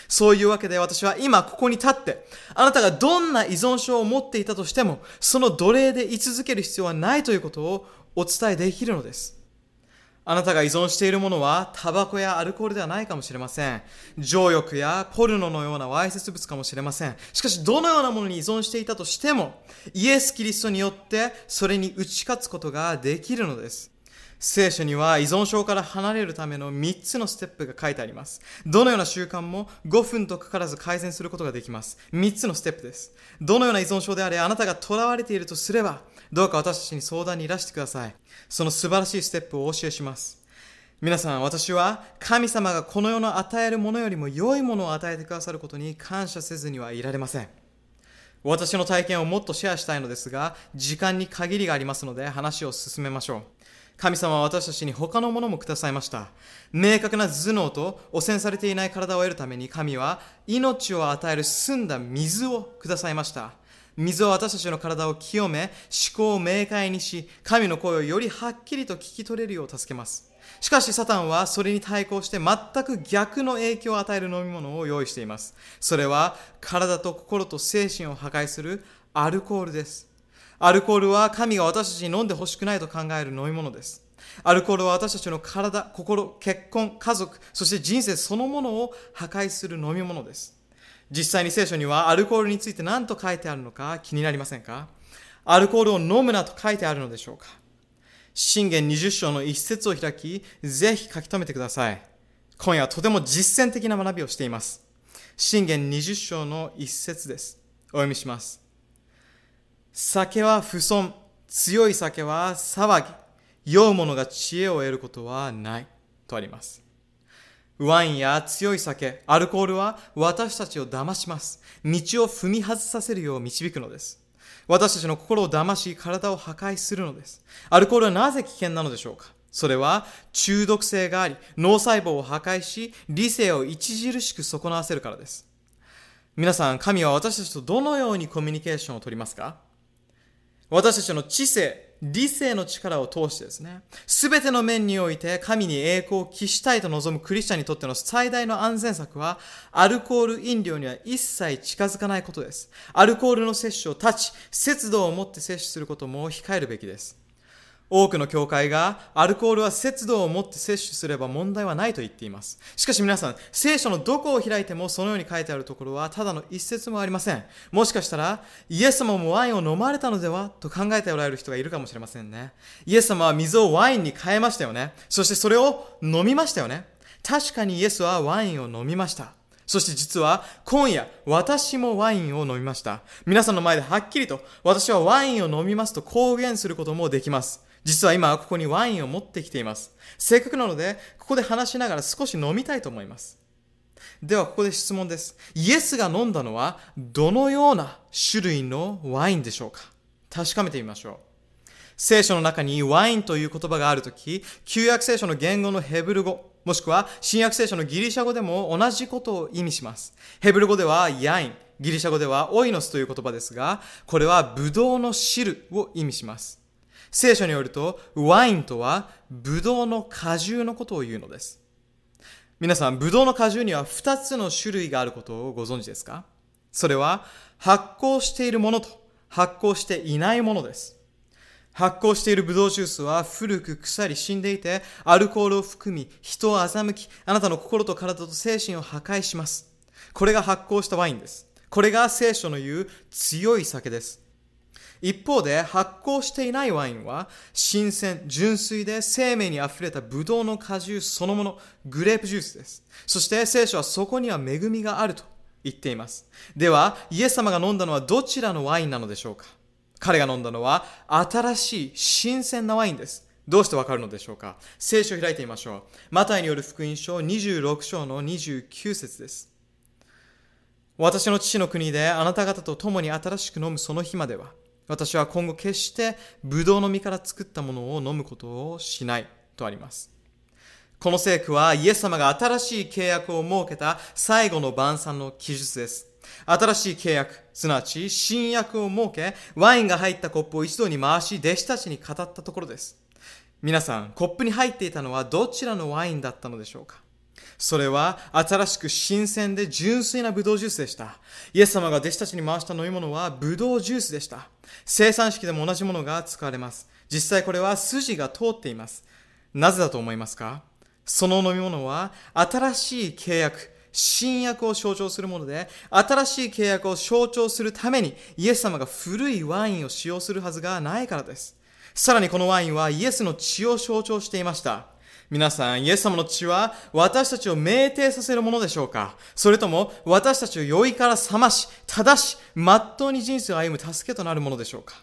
Speaker 1: そういうわけで私は今ここに立って、あなたがどんな依存症を持っていたとしても、その奴隷で居続ける必要はないということをお伝えできるのです。あなたが依存しているものはタバコやアルコールではないかもしれません。情欲やポルノのようなわいせつ物かもしれません。しかしどのようなものに依存していたとしても、イエス・キリストによってそれに打ち勝つことができるのです。聖書には依存症から離れるための3つのステップが書いてあります。どのような習慣も5分とかからず改善することができます。3つのステップです。どのような依存症であれ、あなたが囚われているとすれば、どうか私たちに相談にいらしてください。その素晴らしいステップをお教えします。皆さん、私は神様がこの世の与えるものよりも良いものを与えてくださることに感謝せずにはいられません。私の体験をもっとシェアしたいのですが、時間に限りがありますので話を進めましょう。神様は私たちに他のものもくださいました。明確な頭脳と汚染されていない体を得るために神は命を与える澄んだ水をくださいました。水は私たちの体を清め、思考を明快にし、神の声をよりはっきりと聞き取れるよう助けます。しかしサタンはそれに対抗して全く逆の影響を与える飲み物を用意しています。それは体と心と精神を破壊するアルコールです。アルコールは神が私たちに飲んでほしくないと考える飲み物です。アルコールは私たちの体、心、結婚、家族、そして人生そのものを破壊する飲み物です。実際に聖書にはアルコールについて何と書いてあるのか気になりませんか？アルコールを飲むなと書いてあるのでしょうか？信玄20章の一節を開き、ぜひ書き留めてください。今夜はとても実践的な学びをしています。信玄20章の一節です。お読みします。酒は不損、強い酒は騒ぎ、酔う者が知恵を得ることはない。とあります。ワインや強い酒、アルコールは私たちを騙します。道を踏み外させるよう導くのです。私たちの心を騙し、体を破壊するのです。アルコールはなぜ危険なのでしょうかそれは中毒性があり、脳細胞を破壊し、理性を著しく損なわせるからです。皆さん、神は私たちとどのようにコミュニケーションをとりますか？私たちの知性、理性の力を通してですね、すべての面において神に栄光を期したいと望むクリスチャンにとっての最大の安全策は、アルコール飲料には一切近づかないことです。アルコールの摂取を断ち、節度を持って摂取することも控えるべきです。多くの教会がアルコールは節度を持って摂取すれば問題はないと言っています。しかし皆さん、聖書のどこを開いてもそのように書いてあるところはただの一節もありません。もしかしたら、イエス様もワインを飲まれたのではと考えておられる人がいるかもしれませんね。イエス様は水をワインに変えましたよね。そしてそれを飲みましたよね。確かにイエスはワインを飲みました。そして実は今夜私もワインを飲みました。皆さんの前ではっきりと私はワインを飲みますと公言することもできます。実は今ここにワインを持ってきています。せっかくなので、ここで話しながら少し飲みたいと思います。ではここで質問です。イエスが飲んだのはどのような種類のワインでしょうか？確かめてみましょう。聖書の中にワインという言葉があるとき、旧約聖書の言語のヘブル語、もしくは新約聖書のギリシャ語でも同じことを意味します。ヘブル語ではヤイン、ギリシャ語ではオイノスという言葉ですが、これはブドウの汁を意味します。聖書によると、ワインとは、ブドウの果汁のことを言うのです。皆さん、ブドウの果汁には2つの種類があることをご存知ですか？それは、発酵しているものと、発酵していないものです。発酵しているブドウジュースは古く腐り死んでいて、アルコールを含み、人を欺き、あなたの心と体と精神を破壊します。これが発酵したワインです。これが聖書の言う強い酒です。一方で発酵していないワインは新鮮、純粋で生命にあふれたブドウの果汁そのもの、グレープジュースです。そして聖書はそこには恵みがあると言っています。では、イエス様が飲んだのはどちらのワインなのでしょうか？彼が飲んだのは新しい新鮮なワインです。どうしてわかるのでしょうか？聖書を開いてみましょう。マタイによる福音書26章の29節です。私の父の国であなた方と共に新しく飲むその日までは、私は今後決してブドウの実から作ったものを飲むことをしないとあります。この聖句はイエス様が新しい契約を設けた最後の晩餐の記述です。新しい契約、すなわち新約を設け、ワインが入ったコップを一度に回し、弟子たちに語ったところです。皆さん、コップに入っていたのはどちらのワインだったのでしょうか？それは新しく新鮮で純粋なブドウジュースでした。イエス様が弟子たちに回した飲み物はブドウジュースでした。生産式でも同じものが使われます。実際これは筋が通っています。なぜだと思いますか？その飲み物は新しい契約、新約を象徴するもので、新しい契約を象徴するためにイエス様が古いワインを使用するはずがないからです。さらにこのワインはイエスの血を象徴していました。皆さん、イエス様の血は私たちを酩酊させるものでしょうか？それとも私たちを酔いから覚まし、正し、まっとうに人生を歩む助けとなるものでしょうか？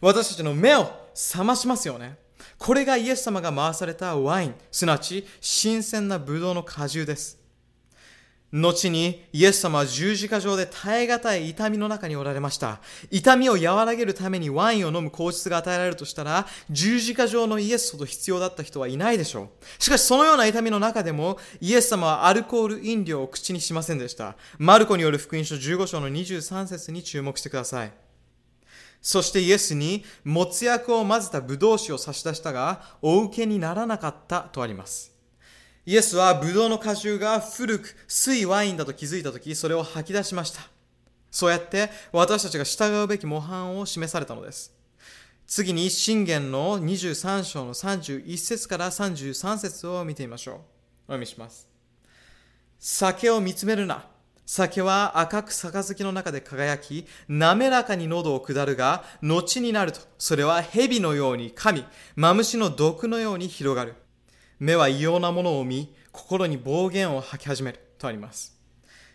Speaker 1: 私たちの目を覚ましますよね。これがイエス様が回されたワイン、すなわち新鮮なブドウの果汁です。後にイエス様は十字架上で耐え難い痛みの中におられました。痛みを和らげるためにワインを飲む口実が与えられるとしたら、十字架上のイエスほど必要だった人はいないでしょう。しかしそのような痛みの中でも、イエス様はアルコール飲料を口にしませんでした。マルコによる福音書15章の23節に注目してください。そしてイエスに、もつ薬を混ぜたブドウ酒を差し出したが、お受けにならなかったとあります。イエスはブドウの果汁が古く水ワインだと気づいたとき、それを吐き出しました。そうやって私たちが従うべき模範を示されたのです。次に信玄の23章の31節から33節を見てみましょう。お読みします。酒を見つめるな。酒は赤く杯の中で輝き、滑らかに喉を下るが、後になると、それは蛇のように噛み、マムシの毒のように広がる。目は異様なものを見、心に暴言を吐き始めるとあります。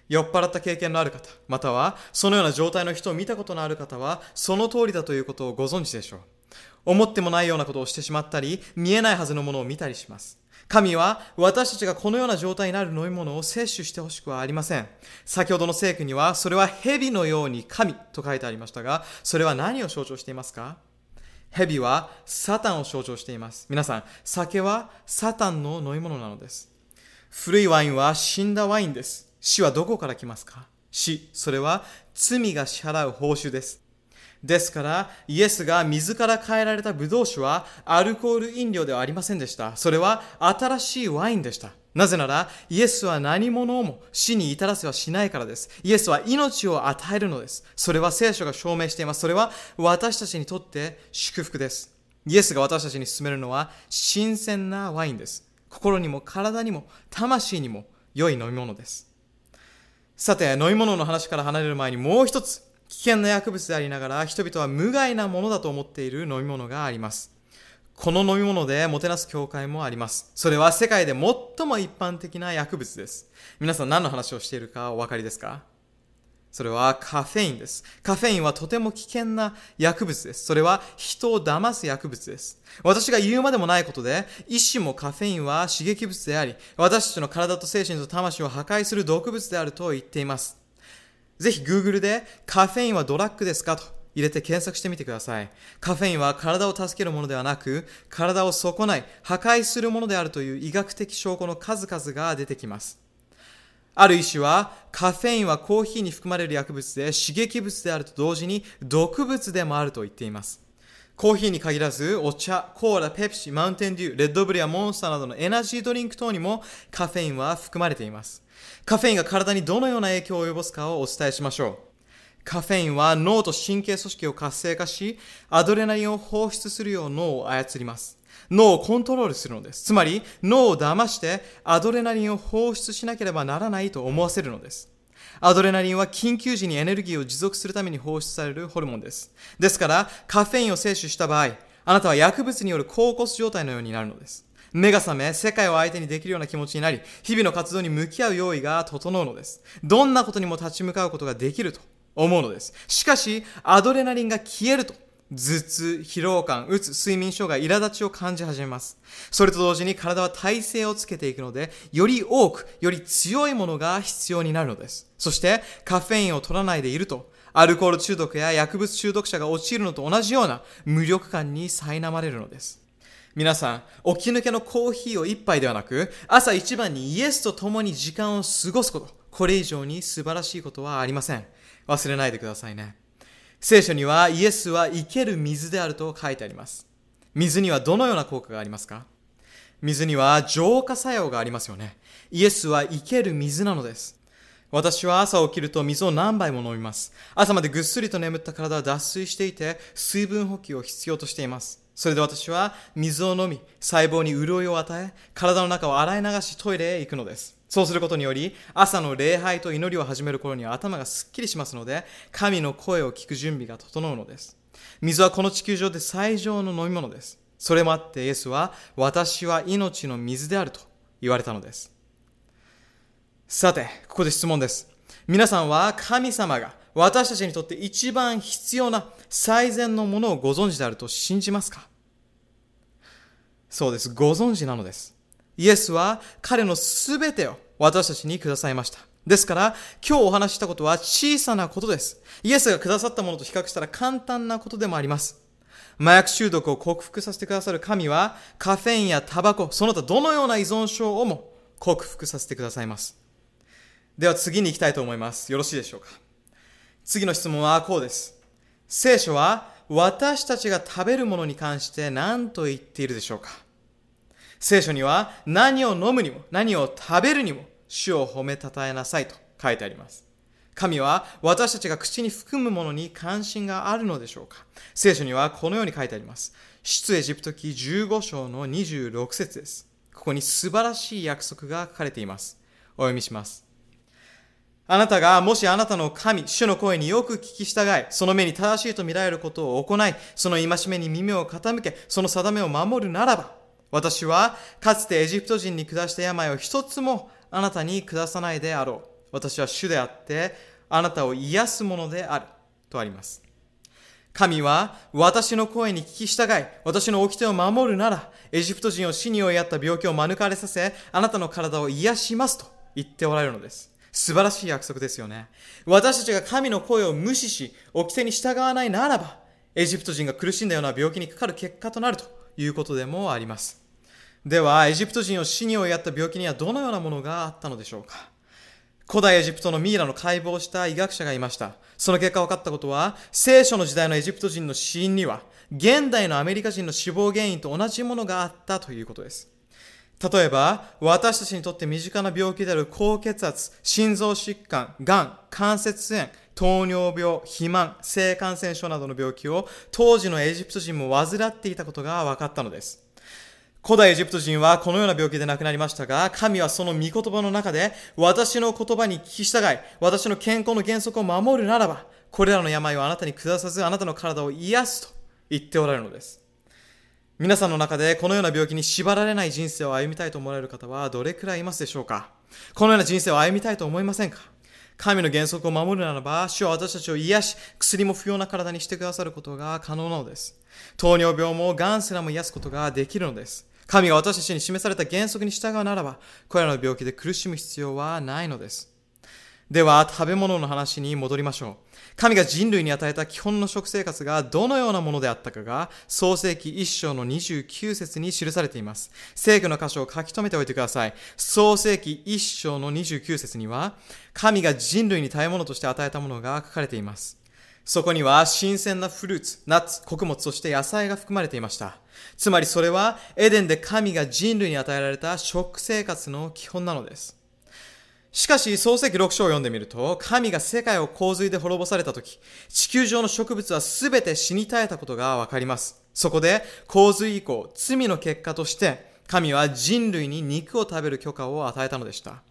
Speaker 1: 酔っ払った経験のある方、またはそのような状態の人を見たことのある方は、その通りだということをご存知でしょう。思ってもないようなことをしてしまったり、見えないはずのものを見たりします。神は私たちがこのような状態になる飲み物を摂取してほしくはありません。先ほどの聖句には、それは蛇のように神と書いてありましたが、それは何を象徴していますか？蛇はサタンを象徴しています。皆さん、酒はサタンの飲み物なのです。古いワインは死んだワインです。死はどこから来ますか？死、それは罪が支払う報酬です。ですから、イエスが水から変えられたブドウ酒はアルコール飲料ではありませんでした。それは新しいワインでした。なぜなら、イエスは何者をも死に至らせはしないからです。イエスは命を与えるのです。それは聖書が証明しています。それは私たちにとって祝福です。イエスが私たちに勧めるのは新鮮なワインです。心にも体にも魂にも良い飲み物です。さて、飲み物の話から離れる前にもう一つ、危険な薬物でありながら人々は無害なものだと思っている飲み物があります。この飲み物でもてなす教会もあります。それは世界で最も一般的な薬物です。皆さん何の話をしているかお分かりですか？それはカフェインです。カフェインはとても危険な薬物です。それは人を騙す薬物です。私が言うまでもないことで、医師もカフェインは刺激物であり、私たちの体と精神と魂を破壊する毒物であると言っています。ぜひ Google でカフェインはドラッグですかと入れて検索してみてください。カフェインは体を助けるものではなく、体を損ない、破壊するものであるという医学的証拠の数々が出てきます。ある医師は、カフェインはコーヒーに含まれる薬物で刺激物であると同時に毒物でもあると言っています。コーヒーに限らず、お茶、コーラ、ペプシ、マウンテンデュー、レッドブルやモンスターなどのエナジードリンク等にもカフェインは含まれています。カフェインが体にどのような影響を及ぼすかをお伝えしましょう。カフェインは脳と神経組織を活性化し、アドレナリンを放出するよう脳を操ります。脳をコントロールするのです。つまり、脳を騙してアドレナリンを放出しなければならないと思わせるのです。アドレナリンは緊急時にエネルギーを持続するために放出されるホルモンです。ですから、カフェインを摂取した場合、あなたは薬物による高骨状態のようになるのです。目が覚め、世界を相手にできるような気持ちになり、日々の活動に向き合う用意が整うのです。どんなことにも立ち向かうことができると思うのです。しかし、アドレナリンが消えると、頭痛、疲労感、うつ、睡眠障害、苛立ちを感じ始めます。それと同時に体は体勢をつけていくので、より多く、より強いものが必要になるのです。そして、カフェインを取らないでいると、アルコール中毒や薬物中毒者が陥るのと同じような無力感に苛まれるのです。皆さん、起き抜けのコーヒーを一杯ではなく、朝一番にイエスと共に時間を過ごすこと、これ以上に素晴らしいことはありません。忘れないでくださいね。聖書にはイエスは生ける水であると書いてあります。水にはどのような効果がありますか？水には浄化作用がありますよね。イエスは生ける水なのです。私は朝起きると水を何杯も飲みます。朝までぐっすりと眠った体は脱水していて、水分補給を必要としています。それで私は水を飲み、細胞に潤いを与え、体の中を洗い流しトイレへ行くのです。そうすることにより、朝の礼拝と祈りを始める頃には頭がすっきりしますので、神の声を聞く準備が整うのです。水はこの地球上で最上の飲み物です。それもあってイエスは、私は命の水であると言われたのです。さて、ここで質問です。皆さんは神様が私たちにとって一番必要な最善のものをご存知であると信じますか？そうです。ご存知なのです。イエスは彼のすべてを私たちにくださいました。ですから、今日お話ししたことは小さなことです。イエスがくださったものと比較したら簡単なことでもあります。麻薬中毒を克服させてくださる神は、カフェインやタバコ、その他どのような依存症をも克服させてくださいます。では次に行きたいと思います。よろしいでしょうか。次の質問はこうです。聖書は私たちが食べるものに関して何と言っているでしょうか聖書には何を飲むにも何を食べるにも主を褒めたたえなさいと書いてあります。神は私たちが口に含むものに関心があるのでしょうか聖書にはこのように書いてあります。出エジプト記15章の26節です。ここに素晴らしい約束が書かれています。お読みします。あなたがもしあなたの神、主の声によく聞き従い、その目に正しいと見られることを行い、その戒めに耳を傾け、その定めを守るならば、私はかつてエジプト人に下した病を一つもあなたに下さないであろう。私は主であって、あなたを癒すものである。とあります。神は私の声に聞き従い、私の掟を守るなら、エジプト人を死に追いやった病気を免れさせ、あなたの体を癒しますと言っておられるのです。素晴らしい約束ですよね。私たちが神の声を無視し、掟に従わないならば、エジプト人が苦しんだような病気にかかる結果となるということでもあります。では、エジプト人を死に追いやった病気にはどのようなものがあったのでしょうか？古代エジプトのミイラの解剖した医学者がいました。その結果分かったことは、聖書の時代のエジプト人の死因には、現代のアメリカ人の死亡原因と同じものがあったということです。例えば、私たちにとって身近な病気である高血圧、心臓疾患、癌、関節炎、糖尿病、肥満、性感染症などの病気を当時のエジプト人も患っていたことが分かったのです。古代エジプト人はこのような病気で亡くなりましたが、神はその御言葉の中で、私の言葉に聞き従い、私の健康の原則を守るならば、これらの病をあなたに下さず、あなたの体を癒すと言っておられるのです。皆さんの中でこのような病気に縛られない人生を歩みたいと思われる方はどれくらいいますでしょうか？このような人生を歩みたいと思いませんか？神の原則を守るならば、主は私たちを癒し、薬も不要な体にしてくださることが可能なのです。糖尿病も癌すらも癒すことができるのです。神が私たちに示された原則に従うならば、これらの病気で苦しむ必要はないのです。では、食べ物の話に戻りましょう。神が人類に与えた基本の食生活がどのようなものであったかが、創世記1章の29節に記されています。聖句の箇所を書き留めておいてください。創世記1章の29節には、神が人類に食べ物として与えたものが書かれています。そこには新鮮なフルーツ、ナッツ、穀物、そして野菜が含まれていました。つまりそれはエデンで神が人類に与えられた食生活の基本なのです。しかし、創世記6章を読んでみると、神が世界を洪水で滅ぼされたとき、地球上の植物はすべて死に絶えたことがわかります。そこで、洪水以降、罪の結果として、神は人類に肉を食べる許可を与えたのでした。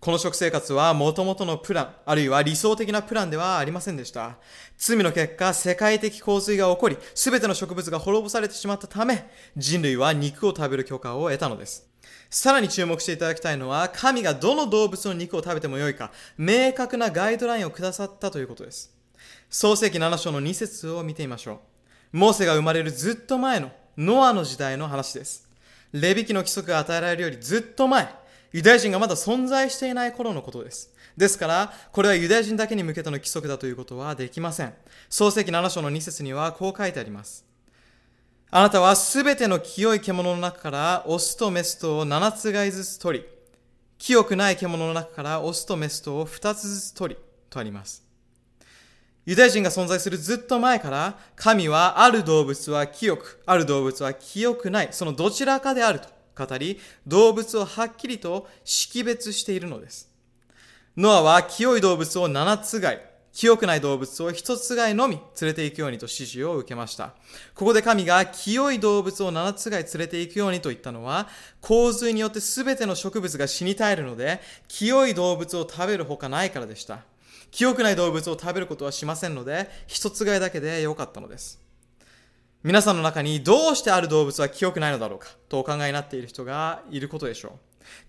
Speaker 1: この食生活は元々のプラン、あるいは理想的なプランではありませんでした。罪の結果、世界的洪水が起こり、すべての植物が滅ぼされてしまったため、人類は肉を食べる許可を得たのです。さらに注目していただきたいのは、神がどの動物の肉を食べてもよいか、明確なガイドラインをくださったということです。創世記7章の2節を見てみましょう。モーセが生まれるずっと前のノアの時代の話です。レビキの規則が与えられるよりずっと前、ユダヤ人がまだ存在していない頃のことです。ですから、これはユダヤ人だけに向けての規則だということはできません。創世記7章の2節にはこう書いてあります。あなたはすべての清い獣の中からオスとメスとを7つがいずつ取り、清くない獣の中からオスとメスとを2つずつ取り、とあります。ユダヤ人が存在するずっと前から、神はある動物は清く、ある動物は清くない、そのどちらかであると語り、動物をはっきりと識別しているのです。ノアは清い動物を7つがい、清くない動物を1つがいのみ連れて行くようにと指示を受けました。ここで神が清い動物を7つが連れて行くようにと言ったのは、洪水によって全ての植物が死に絶えるので、清い動物を食べるほかないからでした。清くない動物を食べることはしませんので、一つがいだけで良かったのです。皆さんの中にどうしてある動物は清くないのだろうか？とお考えになっている人がいることでしょう。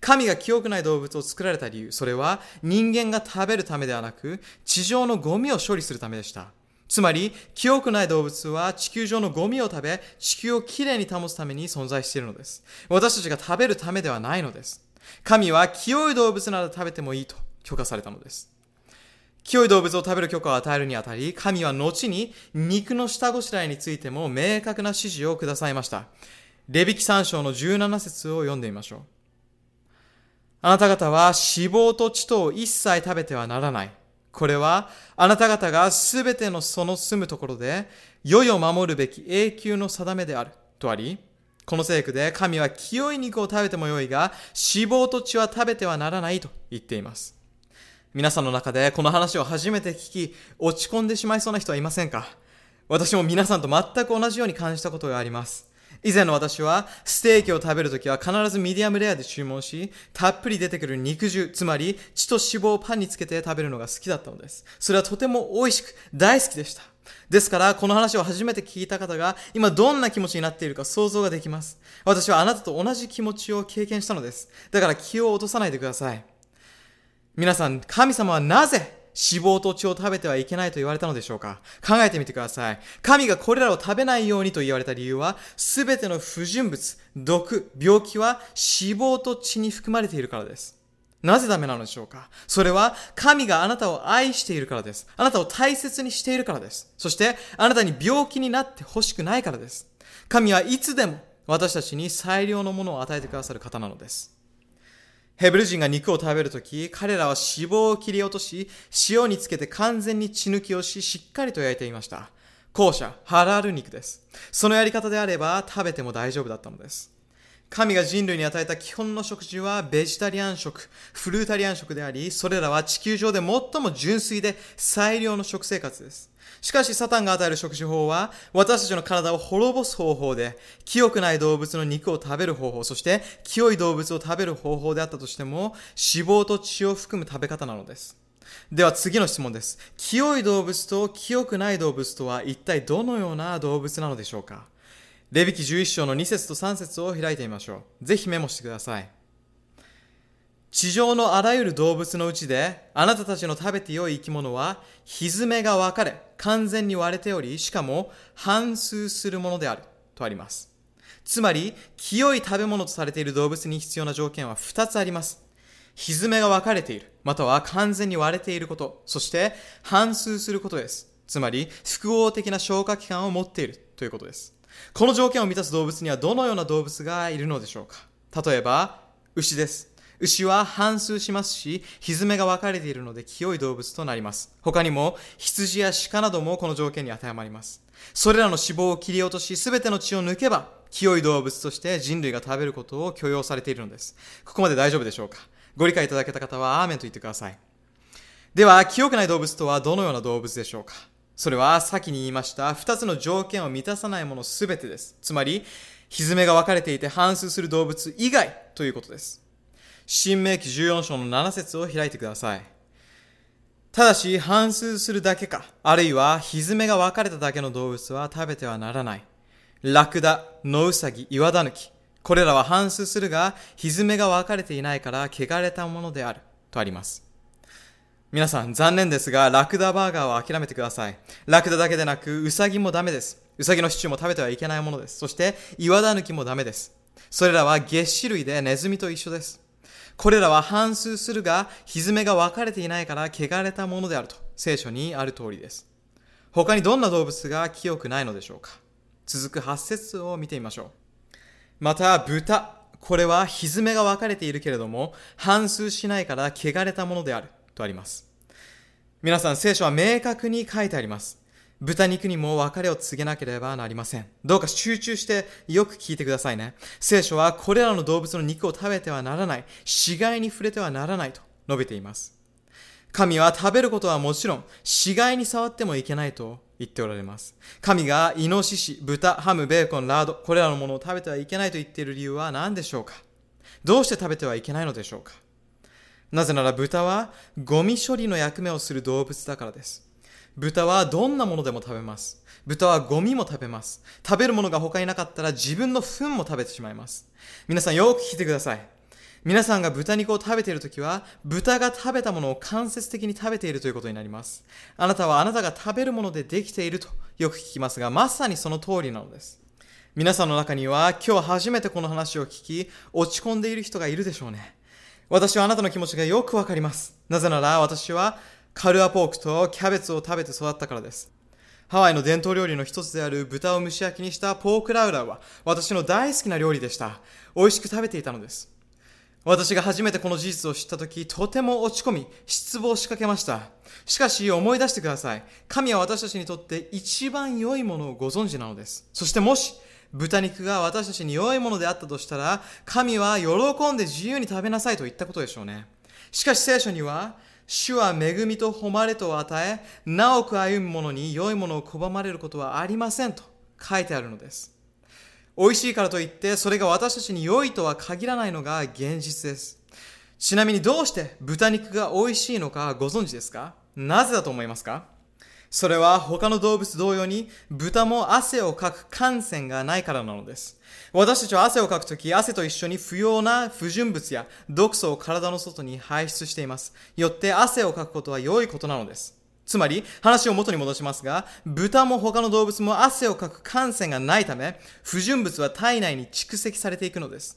Speaker 1: 神が清くない動物を作られた理由、それは人間が食べるためではなく、地上のゴミを処理するためでした。つまり、清くない動物は地球上のゴミを食べ、地球をきれいに保つために存在しているのです。私たちが食べるためではないのです。神は清い動物なら食べてもいいと許可されたのです。清い動物を食べる許可を与えるにあたり、神は後に肉の下ごしらえについても明確な指示をくださいました。レビキ3章の17節を読んでみましょう。あなた方は脂肪と血とを一切食べてはならない。これはあなた方がすべてのその住むところで、世々守るべき永久の定めである。とあり、この聖句で神は清い肉を食べてもよいが、脂肪と血は食べてはならないと言っています。皆さんの中でこの話を初めて聞き、落ち込んでしまいそうな人はいませんか？私も皆さんと全く同じように感じたことがあります。以前の私は、ステーキを食べるときは必ずミディアムレアで注文し、たっぷり出てくる肉汁、つまり血と脂肪をパンにつけて食べるのが好きだったのです。それはとても美味しく、大好きでした。ですから、この話を初めて聞いた方が、今どんな気持ちになっているか想像ができます。私はあなたと同じ気持ちを経験したのです。だから気を落とさないでください。皆さん、神様はなぜ脂肪と血を食べてはいけないと言われたのでしょうか？考えてみてください。神がこれらを食べないようにと言われた理由は、すべての不純物、毒、病気は脂肪と血に含まれているからです。なぜダメなのでしょうか？それは神があなたを愛しているからです。あなたを大切にしているからです。そしてあなたに病気になってほしくないからです。神はいつでも私たちに最良のものを与えてくださる方なのです。ヘブル人が肉を食べるとき、彼らは脂肪を切り落とし、塩につけて完全に血抜きをし、しっかりと焼いていました。後者、ハラール肉です。そのやり方であれば食べても大丈夫だったのです。神が人類に与えた基本の食事はベジタリアン食、フルータリアン食であり、それらは地球上で最も純粋で最良の食生活です。しかし、サタンが与える食事法は、私たちの体を滅ぼす方法で、清くない動物の肉を食べる方法、そして清い動物を食べる方法であったとしても、脂肪と血を含む食べ方なのです。では次の質問です。清い動物と清くない動物とは一体どのような動物なのでしょうか？レビキ11章の2節と3節を開いてみましょう。ぜひメモしてください。地上のあらゆる動物のうちで、あなたたちの食べて良い生き物は、蹄が分かれ、完全に割れており、しかも半数するものである、とあります。つまり、清い食べ物とされている動物に必要な条件は2つあります。蹄が分かれている、または完全に割れていること、そして半数することです。つまり、複合的な消化器官を持っているということです。この条件を満たす動物にはどのような動物がいるのでしょうか？例えば、牛です。牛は半数しますし、蹄が分かれているので清い動物となります。他にも、羊や鹿などもこの条件に当てはまります。それらの脂肪を切り落とし、すべての血を抜けば、清い動物として人類が食べることを許容されているのです。ここまで大丈夫でしょうか？ご理解いただけた方は、アーメンと言ってください。では、清くない動物とはどのような動物でしょうか？それは先に言いました2つの条件を満たさないものすべてです。つまり、蹄が分かれていて反数する動物以外ということです。新明記14章の7節を開いてください。ただし、反数するだけか、あるいは、蹄が分かれただけの動物は食べてはならない。ラクダ、ノウサギ、岩ダヌキ。これらは反数するが、蹄が分かれていないから、汚れたものである。とあります。皆さん、残念ですが、ラクダバーガーは諦めてください。ラクダだけでなく、ウサギもダメです。ウサギのシチューも食べてはいけないものです。そして、岩ダヌキもダメです。それらは月種類でネズミと一緒です。これらは反数するが、蹄が分かれていないから汚れたものであると聖書にある通りです。他にどんな動物が清くないのでしょうか続く8節を見てみましょう。また、豚。これは蹄が分かれているけれども、反数しないから汚れたものであるとあります。皆さん、聖書は明確に書いてあります。豚肉にも別れを告げなければなりません。どうか集中してよく聞いてくださいね。聖書はこれらの動物の肉を食べてはならない、死骸に触れてはならないと述べています。神は食べることはもちろん、死骸に触ってもいけないと言っておられます。神がイノシシ、豚、ハム、ベーコン、ラード、これらのものを食べてはいけないと言っている理由は何でしょうか？どうして食べてはいけないのでしょうか？なぜなら豚はゴミ処理の役目をする動物だからです。豚はどんなものでも食べます。豚はゴミも食べます。食べるものが他になかったら自分の糞も食べてしまいます。皆さんよく聞いてください。皆さんが豚肉を食べているときは、豚が食べたものを間接的に食べているということになります。あなたはあなたが食べるものでできているとよく聞きますが、まさにその通りなのです。皆さんの中には今日初めてこの話を聞き、落ち込んでいる人がいるでしょうね。私はあなたの気持ちがよくわかります。なぜなら私はカルアポークとキャベツを食べて育ったからです。ハワイの伝統料理の一つである豚を蒸し焼きにしたポークラウラーは私の大好きな料理でした。美味しく食べていたのです。私が初めてこの事実を知った時、とても落ち込み、失望しかけました。しかし思い出してください。神は私たちにとって一番良いものをご存知なのです。そしてもし、豚肉が私たちに良いものであったとしたら、神は喜んで自由に食べなさいと言ったことでしょうね。しかし聖書には、主は恵みと誉れとを与え、なおく歩む者に良いものを拒まれることはありませんと書いてあるのです。美味しいからといって、それが私たちに良いとは限らないのが現実です。ちなみにどうして豚肉が美味しいのかご存知ですか？なぜだと思いますか？それは他の動物同様に豚も汗をかく感染がないからなのです。私たちは汗をかくとき、汗と一緒に不要な不純物や毒素を体の外に排出しています。よって汗をかくことは良いことなのです。つまり、話を元に戻しますが、豚も他の動物も汗をかく感染がないため、不純物は体内に蓄積されていくのです。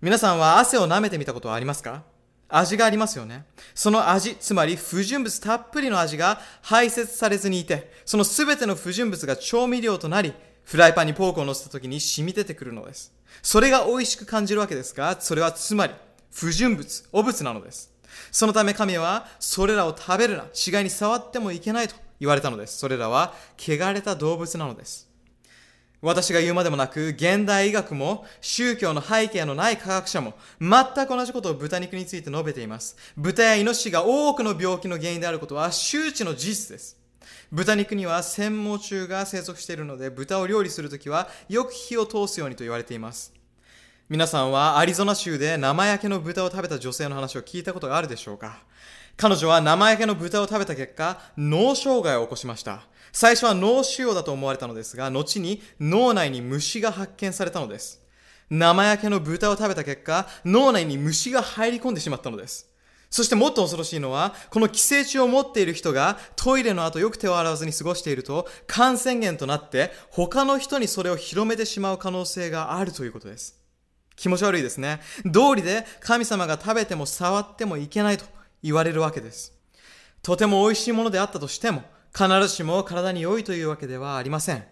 Speaker 1: 皆さんは汗を舐めてみたことはありますか？味がありますよね。その味、つまり不純物たっぷりの味が排泄されずにいて、そのすべての不純物が調味料となり、フライパンにポークを乗せた時に染み出てくるのです。それが美味しく感じるわけですが、それはつまり不純物、汚物なのです。そのため神は、それらを食べるな、死骸に触ってもいけないと言われたのです。それらは、汚れた動物なのです。私が言うまでもなく、現代医学も宗教の背景のない科学者も全く同じことを豚肉について述べています。豚やイノシシが多くの病気の原因であることは周知の事実です。豚肉には繊毛虫が生息しているので、豚を料理するときはよく火を通すようにと言われています。皆さんはアリゾナ州で生焼けの豚を食べた女性の話を聞いたことがあるでしょうか彼女は生焼けの豚を食べた結果、脳障害を起こしました。最初は脳腫瘍だと思われたのですが、後に脳内に虫が発見されたのです。生焼けの豚を食べた結果、脳内に虫が入り込んでしまったのです。そしてもっと恐ろしいのは、この寄生虫を持っている人がトイレの後よく手を洗わずに過ごしていると、感染源となって他の人にそれを広めてしまう可能性があるということです。気持ち悪いですね。道理で神様が食べても触ってもいけないと言われるわけです。とても美味しいものであったとしても、必ずしも体に良いというわけではありません。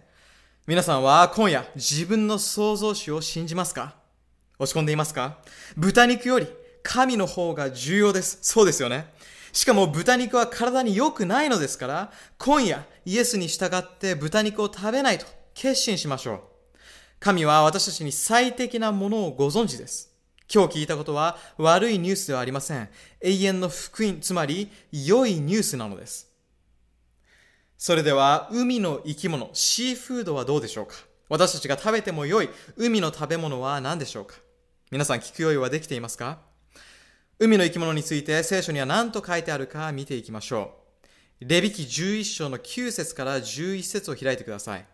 Speaker 1: 皆さんは今夜自分の創造主を信じますか？落ち込んでいますか？豚肉より神の方が重要です。そうですよね。しかも豚肉は体に良くないのですから、今夜イエスに従って豚肉を食べないと決心しましょう。神は私たちに最適なものをご存知です。今日聞いたことは悪いニュースではありません。永遠の福音、つまり良いニュースなのです。それでは海の生き物、シーフードはどうでしょうか？私たちが食べても良い海の食べ物は何でしょうか？皆さん聞く用意はできていますか？海の生き物について聖書には何と書いてあるか見ていきましょう。レビキ11章の9節から11節を開いてください。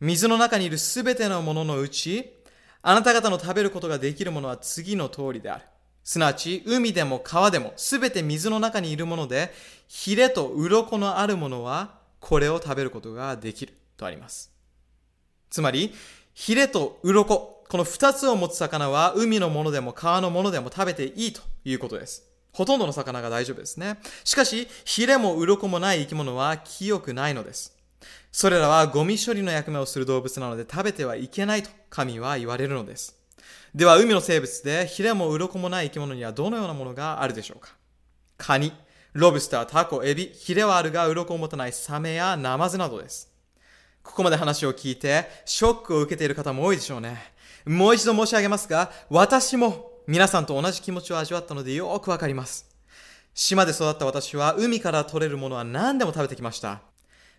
Speaker 1: 水の中にいるすべてのもののうち、あなた方の食べることができるものは次の通りである。すなわち、海でも川でも、すべて水の中にいるもので、ヒレと鱗のあるものは、これを食べることができる。とあります。つまり、ヒレと鱗、この二つを持つ魚は、海のものでも川のものでも食べていいということです。ほとんどの魚が大丈夫ですね。しかし、ヒレも鱗もない生き物は清くないのです。それらはゴミ処理の役目をする動物なので食べてはいけないと神は言われるのです。では海の生物でヒレも鱗もない生き物にはどのようなものがあるでしょうか？カニ、ロブスター、タコ、エビ、ヒレはあるが鱗を持たないサメやナマズなどです。ここまで話を聞いてショックを受けている方も多いでしょうね。もう一度申し上げますが、私も皆さんと同じ気持ちを味わったのでよくわかります。島で育った私は海から取れるものは何でも食べてきました。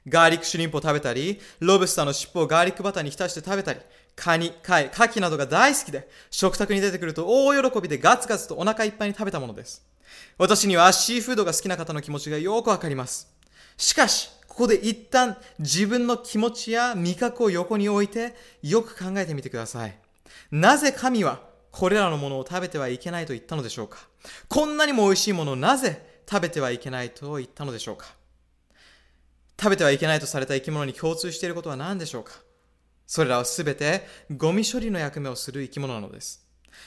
Speaker 1: ガーリックシュリンプを食べたり、ロブスターの尻尾をガーリックバターに浸して食べたり、カニ、貝、牡蠣などが大好きで、食卓に出てくると大喜びでガツガツとお腹いっぱいに食べたものです。私にはシーフードが好きな方の気持ちがよくわかります。しかし、ここで一旦自分の気持ちや味覚を横に置いてよく考えてみてください。なぜ神はこれらのものを食べてはいけないと言ったのでしょうかこんなにも美味しいものをなぜ食べてはいけないと言ったのでしょうか食べてはいけないとされた生き物に共通していることは何でしょうかそれらはすべてゴミ処理の役目をする生き物なのです。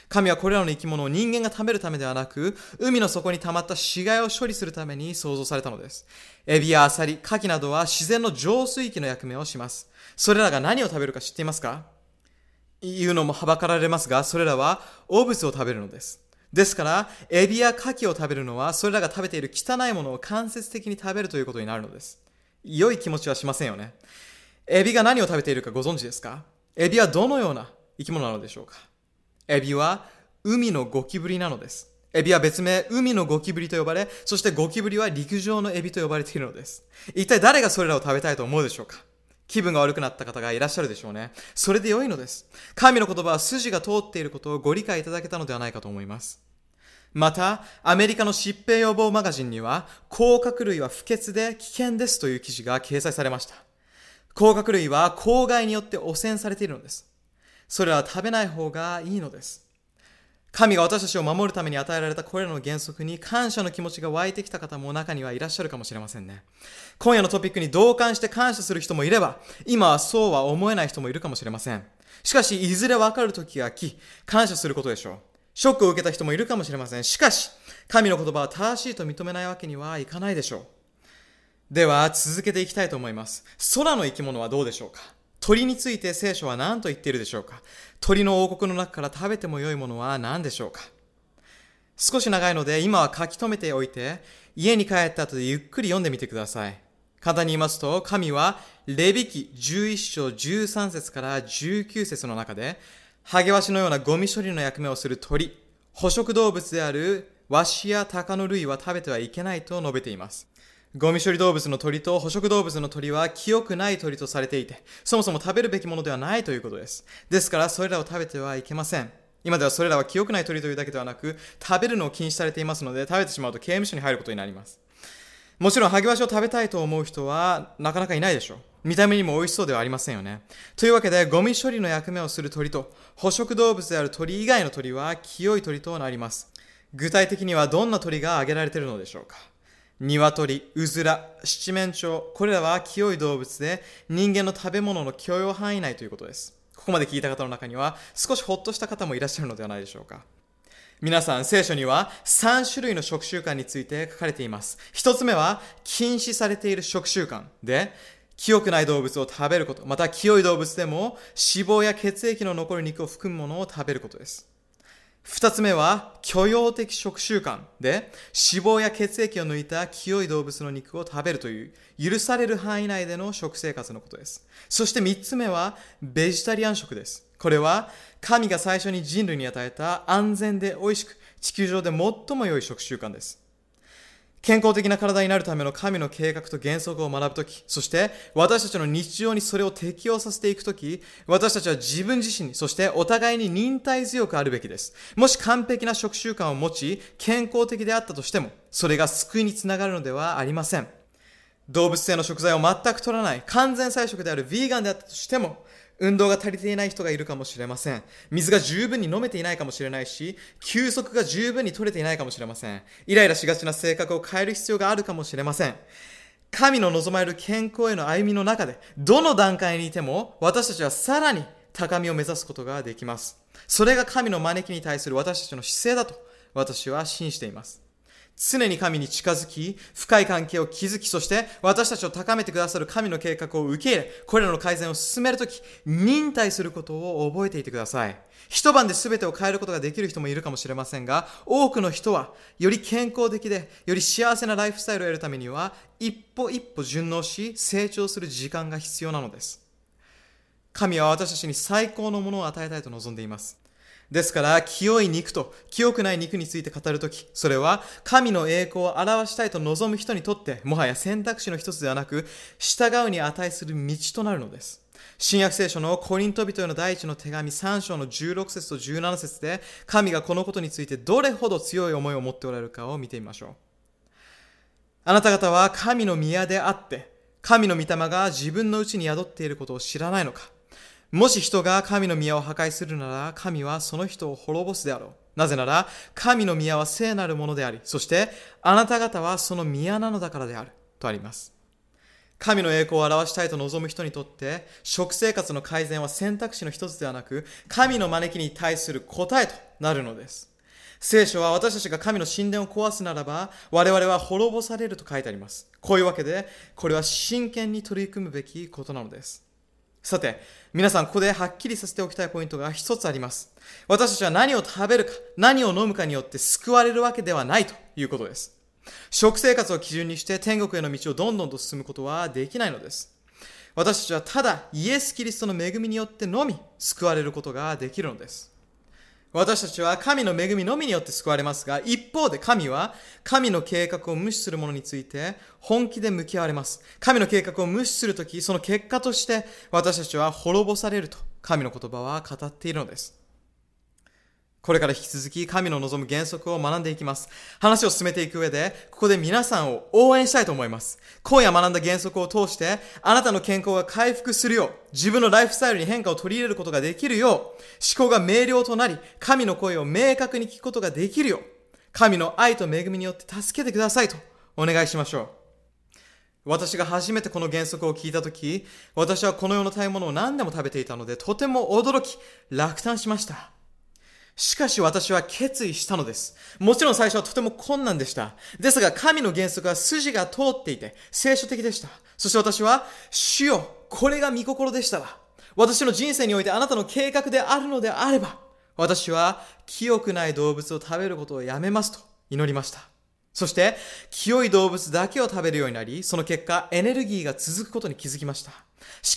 Speaker 1: 神はこれらの生き物を人間が食べるためではなく、海の底に溜まった死骸を処理するために創造されたのです。エビやアサリ、カキなどは自然の浄水器の役目をします。それらが何を食べるか知っていますか？言うのもはばかられますが、それらは汚物を食べるのです。ですから、エビやカキを食べるのは、それらが食べている汚いものを間接的に食べるということになるのです。良い気持ちはしませんよね。エビが何を食べているかご存知ですか？エビはどのような生き物なのでしょうか？エビは海のゴキブリなのです。エビは別名、海のゴキブリと呼ばれ、そしてゴキブリは陸上のエビと呼ばれているのです。一体誰がそれらを食べたいと思うでしょうか？気分が悪くなった方がいらっしゃるでしょうね。それで良いのです。神の言葉は筋が通っていることをご理解いただけたのではないかと思います。また、アメリカの疾病予防マガジンには、甲殻類は不潔で危険ですという記事が掲載されました。甲殻類は公害によって汚染されているのです。それは食べない方がいいのです。神が私たちを守るために与えられたこれらの原則に感謝の気持ちが湧いてきた方も中にはいらっしゃるかもしれませんね。今夜のトピックに同感して感謝する人もいれば、今はそうは思えない人もいるかもしれません。しかし、いずれわかる時が来、感謝することでしょう。ショックを受けた人もいるかもしれません。しかし、神の言葉は正しいと認めないわけにはいかないでしょう。では、続けていきたいと思います。空の生き物はどうでしょうか？鳥について聖書は何と言っているでしょうか？鳥の王国の中から食べても良いものは何でしょうか？少し長いので今は書き留めておいて家に帰った後でゆっくり読んでみてください。簡単に言いますと神はレビキ11章13節から19節の中でハゲワシのようなゴミ処理の役目をする鳥、捕食動物であるワシやタカの類は食べてはいけないと述べています。ゴミ処理動物の鳥と捕食動物の鳥は清くない鳥とされていて、そもそも食べるべきものではないということです。ですから、それらを食べてはいけません。今ではそれらは清くない鳥というだけではなく、食べるのを禁止されていますので、食べてしまうと刑務所に入ることになります。もちろん、ハギワシを食べたいと思う人は、なかなかいないでしょう。見た目にも美味しそうではありませんよね。というわけで、ゴミ処理の役目をする鳥と、捕食動物である鳥以外の鳥は、清い鳥となります。具体的にはどんな鳥が挙げられているのでしょうか鶏、うずら、七面鳥、これらは清い動物で人間の食べ物の許容範囲内ということです。ここまで聞いた方の中には少しほっとした方もいらっしゃるのではないでしょうか。皆さん、聖書には3種類の食習慣について書かれています。1つ目は禁止されている食習慣で、清くない動物を食べること、また清い動物でも脂肪や血液の残る肉を含むものを食べることです。二つ目は許容的食習慣で脂肪や血液を抜いた清い動物の肉を食べるという許される範囲内での食生活のことです。そして三つ目はベジタリアン食です。これは神が最初に人類に与えた安全で美味しく地球上で最も良い食習慣です。健康的な体になるための神の計画と原則を学ぶとき、そして私たちの日常にそれを適用させていくとき、私たちは自分自身に、そしてお互いに忍耐強くあるべきです。もし完璧な食習慣を持ち、健康的であったとしても、それが救いにつながるのではありません。動物性の食材を全く取らない完全菜食であるヴィーガンであったとしても、運動が足りていない人がいるかもしれません。水が十分に飲めていないかもしれないし、休息が十分に取れていないかもしれません。イライラしがちな性格を変える必要があるかもしれません。神の望まれる健康への歩みの中で、どの段階にいても、私たちはさらに高みを目指すことができます。それが神の招きに対する私たちの姿勢だと、私は信じています。常に神に近づき、深い関係を築き、そして私たちを高めてくださる神の計画を受け入れ、これらの改善を進めるとき、忍耐することを覚えていてください。一晩で全てを変えることができる人もいるかもしれませんが、多くの人は、より健康的で、より幸せなライフスタイルを得るためには、一歩一歩順応し、成長する時間が必要なのです。神は私たちに最高のものを与えたいと望んでいます。ですから、清い肉と清くない肉について語るとき、それは神の栄光を表したいと望む人にとって、もはや選択肢の一つではなく、従うに値する道となるのです。新約聖書のコリント人への第一の手紙3章の16節と17節で、神がこのことについてどれほど強い思いを持っておられるかを見てみましょう。あなた方は神の宮であって、神の御霊が自分のうちに宿っていることを知らないのかもし人が神の宮を破壊するなら、神はその人を滅ぼすであろう。なぜなら、神の宮は聖なるものであり、そしてあなた方はその宮なのだからである。とあります。神の栄光を表したいと望む人にとって、食生活の改善は選択肢の一つではなく、神の招きに対する答えとなるのです。聖書は私たちが神の神殿を壊すならば、我々は滅ぼされると書いてあります。こういうわけで、これは真剣に取り組むべきことなのです。さて、皆さん、ここではっきりさせておきたいポイントが一つあります。私たちは何を食べるか、何を飲むかによって救われるわけではないということです。食生活を基準にして天国への道をどんどんと進むことはできないのです。私たちはただイエス・キリストの恵みによってのみ救われることができるのです。私たちは神の恵みのみによって救われますが、一方で神は神の計画を無視する者について本気で向き合われます。神の計画を無視するとき、その結果として私たちは滅ぼされると神の言葉は語っているのです。これから引き続き神の望む原則を学んでいきます。話を進めていく上で、ここで皆さんを応援したいと思います。今夜学んだ原則を通して、あなたの健康が回復するよう、自分のライフスタイルに変化を取り入れることができるよう、思考が明瞭となり、神の声を明確に聞くことができるよう、神の愛と恵みによって助けてくださいとお願いしましょう。私が初めてこの原則を聞いたとき、私はこの世の食べ物を何でも食べていたので、とても驚き、落胆しました。しかし私は決意したのです。もちろん最初はとても困難でした。ですが神の原則は筋が通っていて聖書的でした。そして私は、主よ、これが御心でしたら、私の人生においてあなたの計画であるのであれば、私は清くない動物を食べることをやめますと祈りました。そして、清い動物だけを食べるようになり、その結果、エネルギーが続くことに気づきました。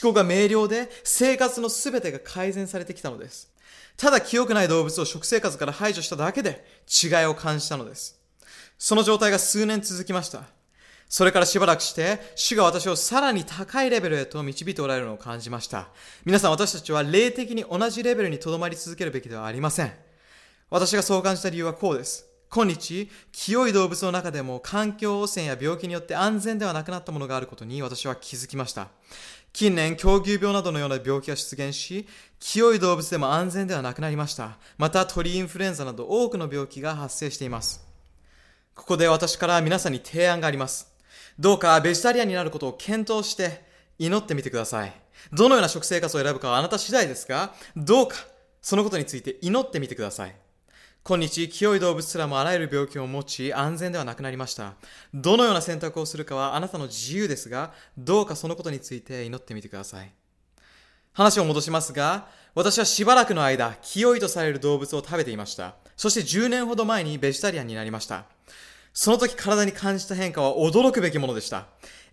Speaker 1: 思考が明瞭で、生活のすべてが改善されてきたのです。ただ清くない動物を食生活から排除しただけで違いを感じたのです。その状態が数年続きました。それからしばらくして、主が私をさらに高いレベルへと導いておられるのを感じました。皆さん私たちは霊的に同じレベルに留まり続けるべきではありません。私がそう感じた理由はこうです。今日、清い動物の中でも環境汚染や病気によって安全ではなくなったものがあることに私は気づきました。近年、狂牛病などのような病気が出現し、清い動物でも安全ではなくなりました。また、鳥インフルエンザなど多くの病気が発生しています。ここで私から皆さんに提案があります。どうかベジタリアンになることを検討して祈ってみてください。どのような食生活を選ぶかはあなた次第ですが、どうかそのことについて祈ってみてください。今日、清い動物すらもあらゆる病気を持ち、安全ではなくなりました。どのような選択をするかはあなたの自由ですが、どうかそのことについて祈ってみてください。話を戻しますが、私はしばらくの間、清いとされる動物を食べていました。そして10年ほど前にベジタリアンになりました。その時体に感じた変化は驚くべきものでした。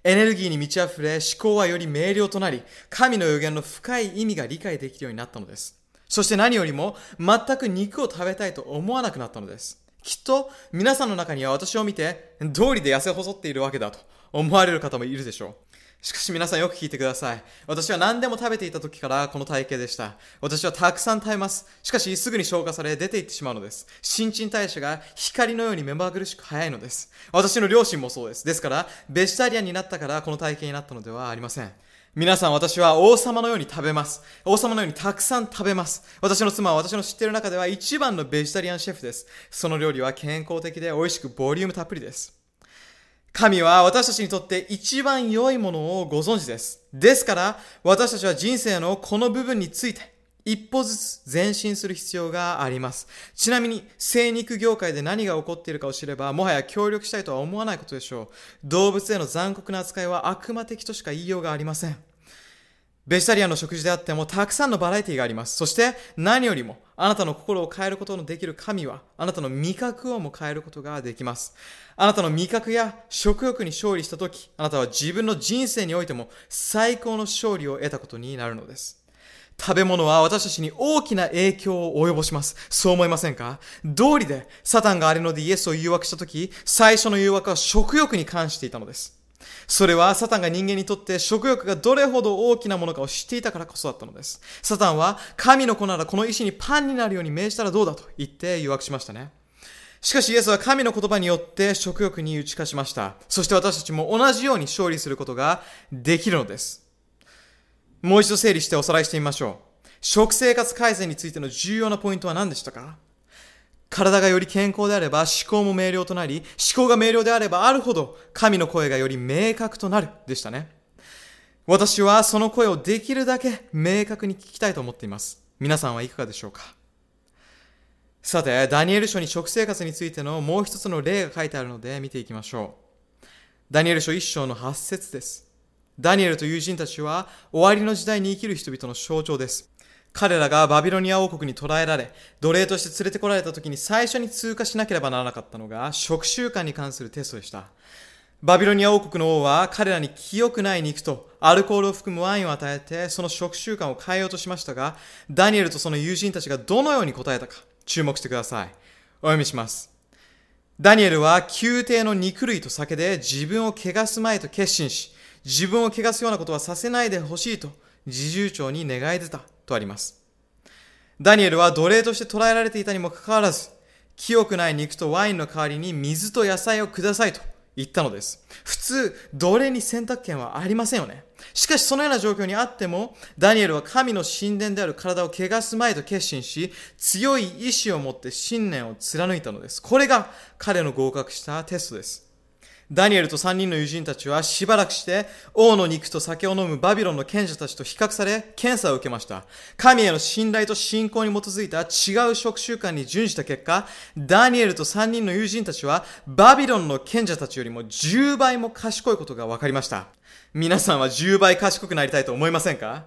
Speaker 1: エネルギーに満ち溢れ、思考はより明瞭となり、神の予言の深い意味が理解できるようになったのです。そして何よりも全く肉を食べたいと思わなくなったのです。きっと皆さんの中には私を見て通りで痩せ細っているわけだと思われる方もいるでしょう。しかし皆さんよく聞いてください。私は何でも食べていた時からこの体型でした。私はたくさん食べます。しかしすぐに消化され出ていってしまうのです。新陳代謝が光のように目まぐるしく早いのです。私の両親もそうです。ですから、ベジタリアンになったからこの体型になったのではありません。皆さん私は王様のように食べます。王様のようにたくさん食べます。私の妻は私の知っている中では一番のベジタリアンシェフです。その料理は健康的で美味しくボリュームたっぷりです。神は私たちにとって一番良いものをご存知です。ですから私たちは人生のこの部分について一歩ずつ前進する必要があります。ちなみに、生肉業界で何が起こっているかを知れば、もはや協力したいとは思わないことでしょう。動物への残酷な扱いは悪魔的としか言いようがありません。ベジタリアンの食事であってもたくさんのバラエティがあります。そして何よりもあなたの心を変えることのできる神はあなたの味覚をも変えることができます。あなたの味覚や食欲に勝利したとき、あなたは自分の人生においても最高の勝利を得たことになるのです。食べ物は私たちに大きな影響を及ぼします。そう思いませんか？道理で、サタンがあれのでイエスを誘惑したとき、最初の誘惑は食欲に関していたのです。それはサタンが人間にとって食欲がどれほど大きなものかを知っていたからこそだったのです。サタンは神の子ならこの石にパンになるように命じたらどうだと言って誘惑しましたね。しかしイエスは神の言葉によって食欲に打ち勝ちました。そして私たちも同じように勝利することができるのです。もう一度整理しておさらいしてみましょう。食生活改善についての重要なポイントは何でしたか？体がより健康であれば思考も明瞭となり、思考が明瞭であればあるほど神の声がより明確となるでしたね。私はその声をできるだけ明確に聞きたいと思っています。皆さんはいかがでしょうか？さて、ダニエル書に食生活についてのもう一つの例が書いてあるので見ていきましょう。ダニエル書一章の8節です。ダニエルと友人たちは終わりの時代に生きる人々の象徴です。彼らがバビロニア王国に捕らえられ、奴隷として連れてこられた時に最初に通過しなければならなかったのが食習慣に関するテストでした。バビロニア王国の王は彼らに清くない肉とアルコールを含むワインを与えてその食習慣を変えようとしましたが、ダニエルとその友人たちがどのように答えたか。注目してください。お読みします。ダニエルは宮廷の肉類と酒で自分を汚すまいと決心し、自分を汚すようなことはさせないでほしいと自重長に願い出たとあります。ダニエルは奴隷として捕らえられていたにもかかわらず、清くない肉とワインの代わりに水と野菜をくださいと言ったのです。普通、奴隷に選択権はありませんよね。しかしそのような状況にあっても、ダニエルは神の神殿である体を汚すまいと決心し、強い意志を持って信念を貫いたのです。これが彼の合格したテストです。ダニエルと3人の友人たちはしばらくして王の肉と酒を飲むバビロンの賢者たちと比較され検査を受けました。神への信頼と信仰に基づいた違う食習慣に準じた結果、ダニエルと3人の友人たちはバビロンの賢者たちよりも10倍も賢いことが分かりました。皆さんは10倍賢くなりたいと思いませんか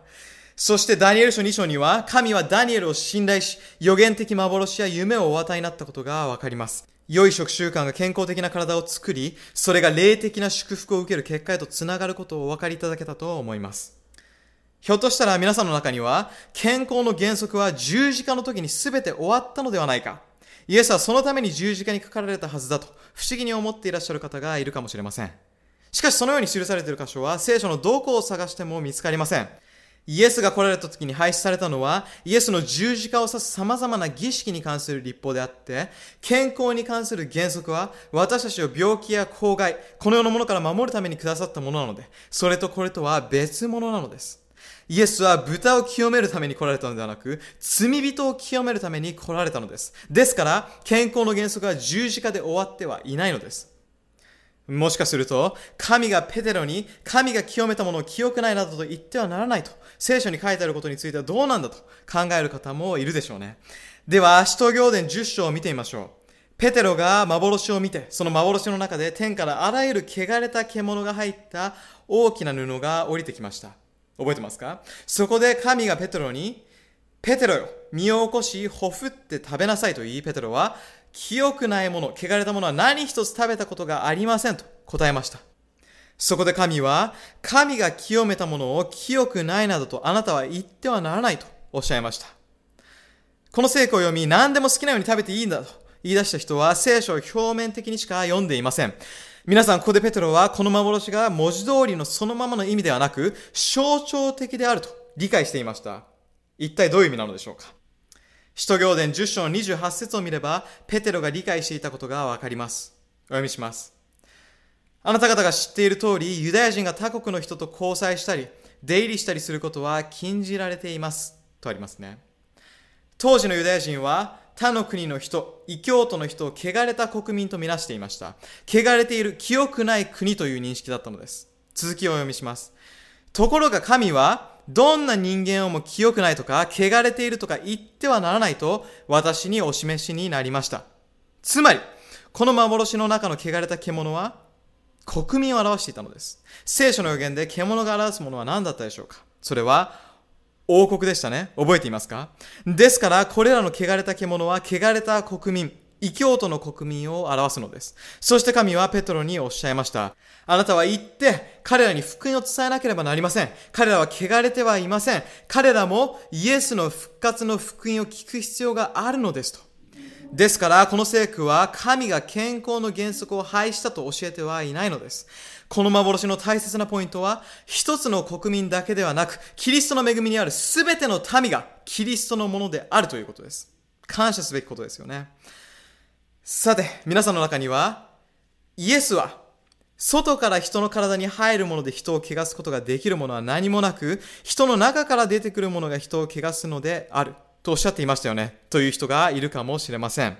Speaker 1: そしてダニエル書2章には神はダニエルを信頼し予言的幻や夢をお与えになったことがわかります。良い食習慣が健康的な体を作り、それが霊的な祝福を受ける結果へとつながることをお分かりいただけたと思います。ひょっとしたら皆さんの中には、健康の原則は十字架の時に全て終わったのではないか。イエスはそのために十字架にかかられたはずだと不思議に思っていらっしゃる方がいるかもしれません。しかしそのように記されている箇所は聖書のどこを探しても見つかりません。イエスが来られた時に廃止されたのは、イエスの十字架を指す様々な儀式に関する立法であって、健康に関する原則は、私たちを病気や公害、この世のものから守るためにくださったものなので、それとこれとは別物なのです。イエスは豚を清めるために来られたのではなく、罪人を清めるために来られたのです。ですから、健康の原則は十字架で終わってはいないのです。もしかすると、神がペテロに、神が清めたものを清くないなどと言ってはならないと、聖書に書いてあることについてはどうなんだと考える方もいるでしょうね。では、使徒行伝10章を見てみましょう。ペテロが幻を見て、その幻の中で天からあらゆる汚れた獣が入った大きな布が降りてきました。覚えてますか？そこで神がペテロに、ペテロよ、身を起こし、ほふって食べなさいと言い、ペテロは、清くないもの、汚れたものは何一つ食べたことがありませんと答えました。そこで神は、神が清めたものを清くないなどとあなたは言ってはならないとおっしゃいました。この聖句を読み、何でも好きなように食べていいんだと言い出した人は聖書を表面的にしか読んでいません。皆さん、ここでペトロはこの幻が文字通りのそのままの意味ではなく、象徴的であると理解していました。一体どういう意味なのでしょうか使徒行伝10章の28節を見れば、ペテロが理解していたことがわかります。お読みします。あなた方が知っている通り、ユダヤ人が他国の人と交際したり、出入りしたりすることは禁じられています。とありますね。当時のユダヤ人は、他の国の人、異教徒の人を汚れた国民とみなしていました。汚れている清くない国という認識だったのです。続きをお読みします。ところが神は、どんな人間をも清くないとか、汚れているとか言ってはならないと、私にお示しになりました。つまり、この幻の中の汚れた獣は、国民を表していたのです。聖書の予言で獣が表すものは何だったでしょうか？それは、王国でしたね。覚えていますか？ですから、これらの汚れた獣は、汚れた国民、異教徒の国民を表すのです。そして神はペトロにおっしゃいました。あなたは行って彼らに福音を伝えなければなりません。彼らは汚れてはいません。彼らもイエスの復活の福音を聞く必要があるのですと。ですから、この聖句は神が健康の原則を廃したと教えてはいないのです。この幻の大切なポイントは、一つの国民だけではなく、キリストの恵みにある全ての民がキリストのものであるということです。感謝すべきことですよね。さて、皆さんの中には、イエスは、外から人の体に入るもので人を汚すことができるものは何もなく、人の中から出てくるものが人を汚すのである。とおっしゃっていましたよね。という人がいるかもしれません。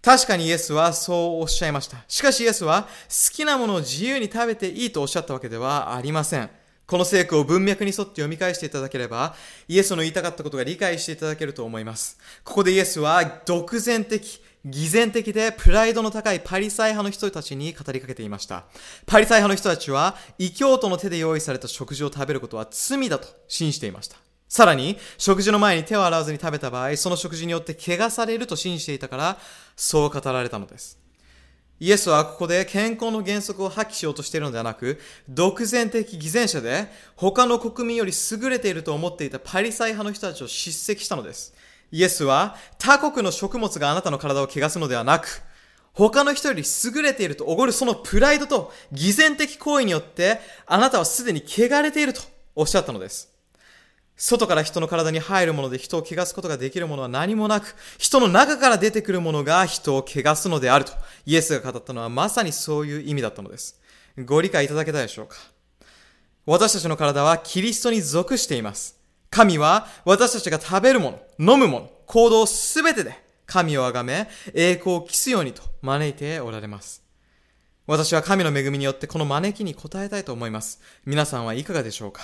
Speaker 1: 確かにイエスはそうおっしゃいました。しかしイエスは好きなものを自由に食べていいとおっしゃったわけではありません。この聖句を文脈に沿って読み返していただければ、イエスの言いたかったことが理解していただけると思います。ここでイエスは独善的、偽善的でプライドの高いパリサイ派の人たちに語りかけていました。パリサイ派の人たちは、異教徒の手で用意された食事を食べることは罪だと信じていました。さらに、食事の前に手を洗わずに食べた場合、その食事によって怪我されると信じていたから、そう語られたのです。イエスはここで健康の原則を破棄しようとしているのではなく、独善的偽善者で、他の国民より優れていると思っていたパリサイ派の人たちを叱責したのです。イエスは、他国の食物があなたの体を汚すのではなく、他の人より優れているとおごるそのプライドと偽善的行為によって、あなたはすでに汚れているとおっしゃったのです。外から人の体に入るもので人を汚すことができるものは何もなく、人の中から出てくるものが人を汚すのであると、イエスが語ったのはまさにそういう意味だったのです。ご理解いただけたでしょうか？私たちの体はキリストに属しています。神は私たちが食べるもの、飲むもの、行動すべてで神をあがめ、栄光を期すようにと招いておられます。私は神の恵みによってこの招きに応えたいと思います。皆さんはいかがでしょうか？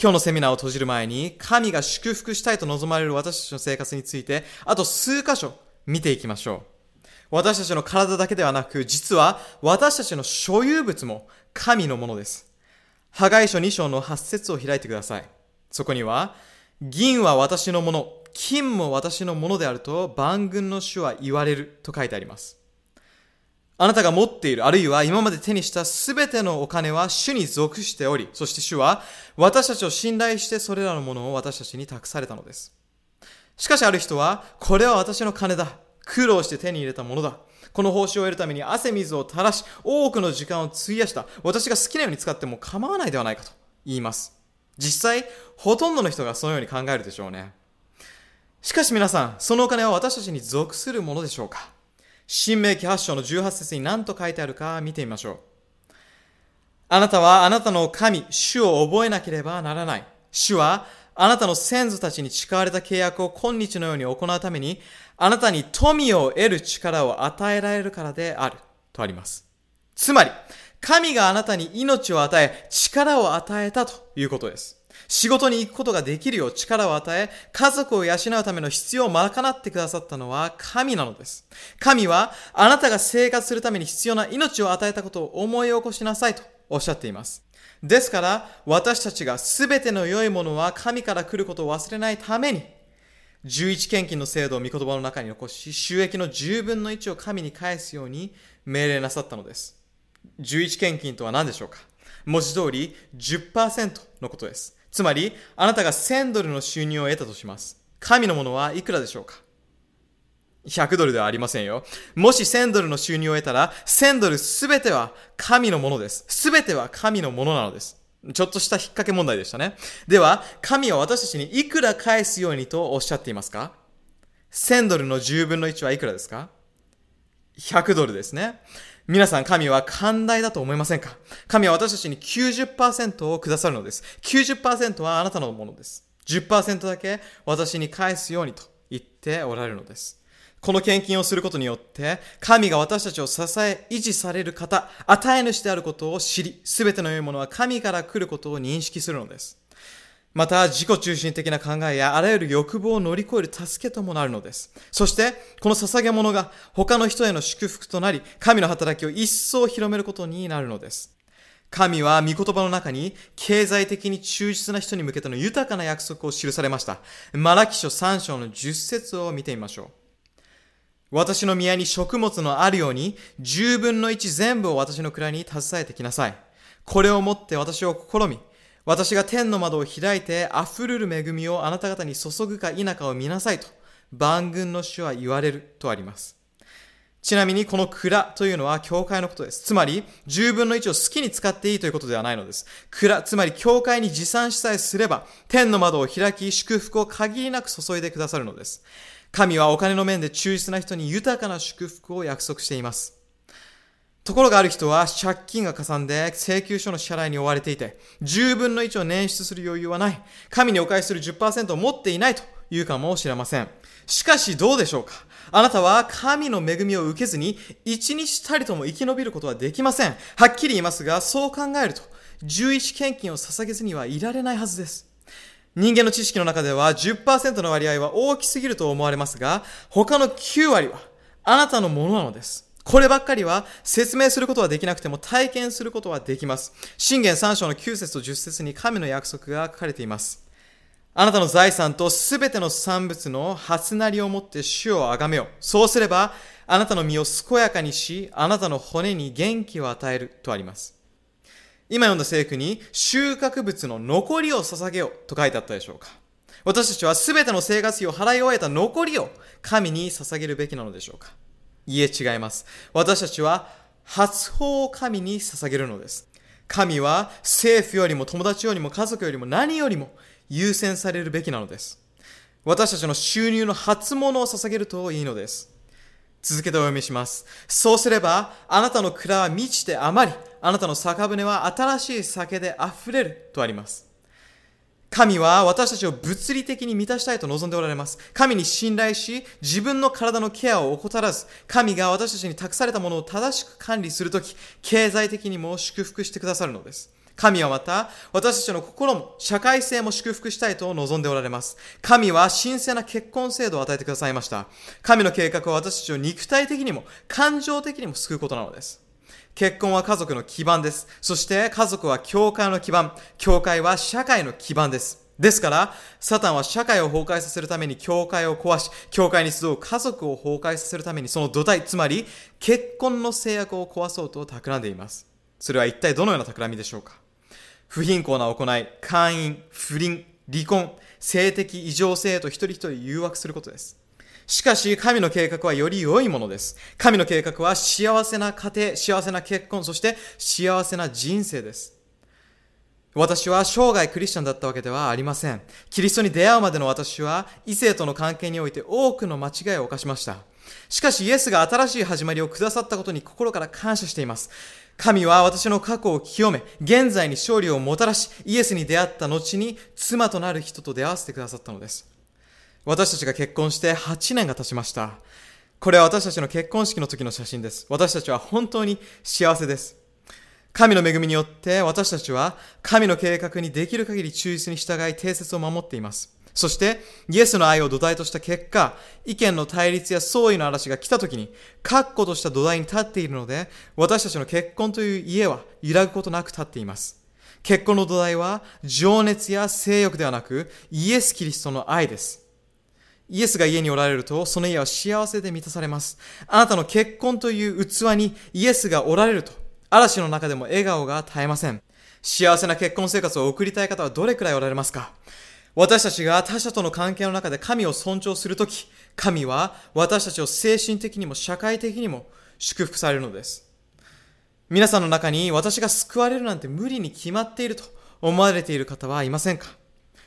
Speaker 1: 今日のセミナーを閉じる前に、神が祝福したいと望まれる私たちの生活について、あと数箇所見ていきましょう。私たちの体だけではなく、実は私たちの所有物も神のものです。破壊書2章の8節を開いてください。そこには、銀は私のもの、金も私のものであると万軍の主は言われると書いてあります。あなたが持っている、あるいは今まで手にしたすべてのお金は主に属しており、そして主は私たちを信頼してそれらのものを私たちに託されたのです。しかしある人は、これは私の金だ。苦労して手に入れたものだ。この報酬を得るために汗水を垂らし、多くの時間を費やした。私が好きなように使っても構わないではないかと言います。実際、ほとんどの人がそのように考えるでしょうね。しかし皆さん、そのお金は私たちに属するものでしょうか？新明記8章の18節に何と書いてあるか見てみましょう。あなたはあなたの神、主を覚えなければならない。主はあなたの先祖たちに誓われた契約を今日のように行うために、あなたに富を得る力を与えられるからである。とあります。つまり、神があなたに命を与え、力を与えたということです。仕事に行くことができるよう力を与え、家族を養うための必要を賄ってくださったのは神なのです。神はあなたが生活するために必要な命を与えたことを思い起こしなさいとおっしゃっています。ですから、私たちが全ての良いものは神から来ることを忘れないために、11献金の制度を御言葉の中に残し、収益の10分の1を神に返すように命令なさったのです。11献金とは何でしょうか文字通り10%のことです。つまり、あなたが1000ドルの収入を得たとします。神のものはいくらでしょうか？100ドルではありませんよ。もし1000ドルの収入を得たら、1000ドルすべては神のものです。すべては神のものなのです。ちょっとした引っ掛け問題でしたね。では、神は私たちにいくら返すようにとおっしゃっていますか ?1000 ドルの10分の1はいくらですか ?100 ドルですね。皆さん、神は寛大だと思いませんか？神は私たちに90%をくださるのです。90%はあなたのものです。10%だけ私に返すようにと言っておられるのです。この献金をすることによって、神が私たちを支え、維持される方、与え主であることを知り、すべての良いものは神から来ることを認識するのです。また、自己中心的な考えやあらゆる欲望を乗り越える助けともなるのです。そして、この捧げ物が他の人への祝福となり、神の働きを一層広めることになるのです。神は御言葉の中に経済的に忠実な人に向けての豊かな約束を記されました。マラキ書3章の10節を見てみましょう。私の宮に食物のあるように、十分の一全部を私の蔵に携えてきなさい。これをもって私を試み、私が天の窓を開いて溢れる恵みをあなた方に注ぐか否かを見なさいと、万軍の主は言われるとあります。ちなみにこの蔵というのは教会のことです。つまり、10分の1を好きに使っていいということではないのです。蔵、つまり教会に持参しさえすれば、天の窓を開き、祝福を限りなく注いでくださるのです。神はお金の面で忠実な人に豊かな祝福を約束しています。ところがある人は借金がかさんで請求書の支払いに追われていて、10分の1を捻出する余裕はない。神にお返しする10%を持っていないというかもしれません。しかしどうでしょうか？あなたは神の恵みを受けずに一日たりとも生き延びることはできません。はっきり言いますが、そう考えると、11献金を捧げずにはいられないはずです。人間の知識の中では10%の割合は大きすぎると思われますが、他の9割はあなたのものなのです。こればっかりは説明することはできなくても体験することはできます。信玄3章の9節と10節に神の約束が書かれています。あなたの財産とすべての産物の初なりをもって主をあがめよ。そうすれば、あなたの身を健やかにし、あなたの骨に元気を与えるとあります。今読んだ聖句に収穫物の残りを捧げよと書いてあったでしょうか私たちはすべての生活費を払い終えた残りを神に捧げるべきなのでしょうかいえ違います。私たちは初法を神に捧げるのです。神は政府よりも友達よりも家族よりも何よりも優先されるべきなのです。私たちの収入の初物を捧げるといいのです。続けてお読みします。そうすれば、あなたの蔵は満ちて余り、あなたの酒舟は新しい酒で溢れるとあります。神は私たちを物理的に満たしたいと望んでおられます。神に信頼し、自分の体のケアを怠らず、神が私たちに託されたものを正しく管理するとき、経済的にも祝福してくださるのです。神はまた、私たちの心も社会性も祝福したいと望んでおられます。神は神聖な結婚制度を与えてくださいました。神の計画は私たちを肉体的にも感情的にも救うことなのです。結婚は家族の基盤です。そして家族は教会の基盤。教会は社会の基盤です。ですから、サタンは社会を崩壊させるために教会を壊し、教会に集う家族を崩壊させるためにその土台、つまり結婚の制約を壊そうと企んでいます。それは一体どのような企みでしょうか？不貧困な行い、会員、不倫、離婚、性的異常性へと一人一人誘惑することです。しかし、神の計画はより良いものです。神の計画は幸せな家庭、幸せな結婚、そして幸せな人生です。私は生涯クリスチャンだったわけではありません。キリストに出会うまでの私は異性との関係において多くの間違いを犯しました。しかしイエスが新しい始まりをくださったことに心から感謝しています。神は私の過去を清め、現在に勝利をもたらし、イエスに出会った後に妻となる人と出会わせてくださったのです。私たちが結婚して8年が経ちました。これは私たちの結婚式の時の写真です。私たちは本当に幸せです。神の恵みによって私たちは神の計画にできる限り忠実に従い定説を守っています。そして、イエスの愛を土台とした結果、意見の対立や相違の嵐が来た時に、確固とした土台に立っているので、私たちの結婚という家は揺らぐことなく立っています。結婚の土台は、情熱や性欲ではなく、イエス・キリストの愛です。イエスが家におられると、その家は幸せで満たされます。あなたの結婚という器にイエスがおられると、嵐の中でも笑顔が絶えません。幸せな結婚生活を送りたい方はどれくらいおられますか？私たちが他者との関係の中で神を尊重するとき、神は私たちを精神的にも社会的にも祝福されるのです。皆さんの中に私が救われるなんて無理に決まっていると思われている方はいませんか？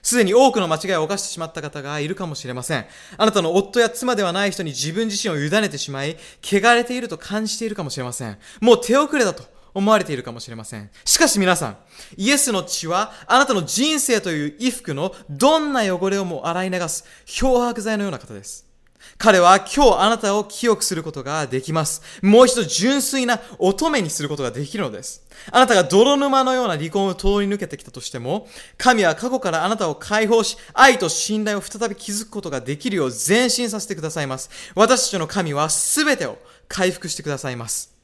Speaker 1: すでに多くの間違いを犯してしまった方がいるかもしれません。あなたの夫や妻ではない人に自分自身を委ねてしまい、汚れていると感じているかもしれません。もう手遅れだと思われているかもしれません。しかし皆さん、イエスの血はあなたの人生という衣服のどんな汚れをも洗い流す漂白剤のような方です。彼は今日あなたを清くすることができます。もう一度純粋な乙女にすることができるのです。あなたが泥沼のような離婚を通り抜けてきたとしても、神は過去からあなたを解放し、愛と信頼を再び築くことができるよう前進させてくださいます。私たちの神は全てを回復してくださいます。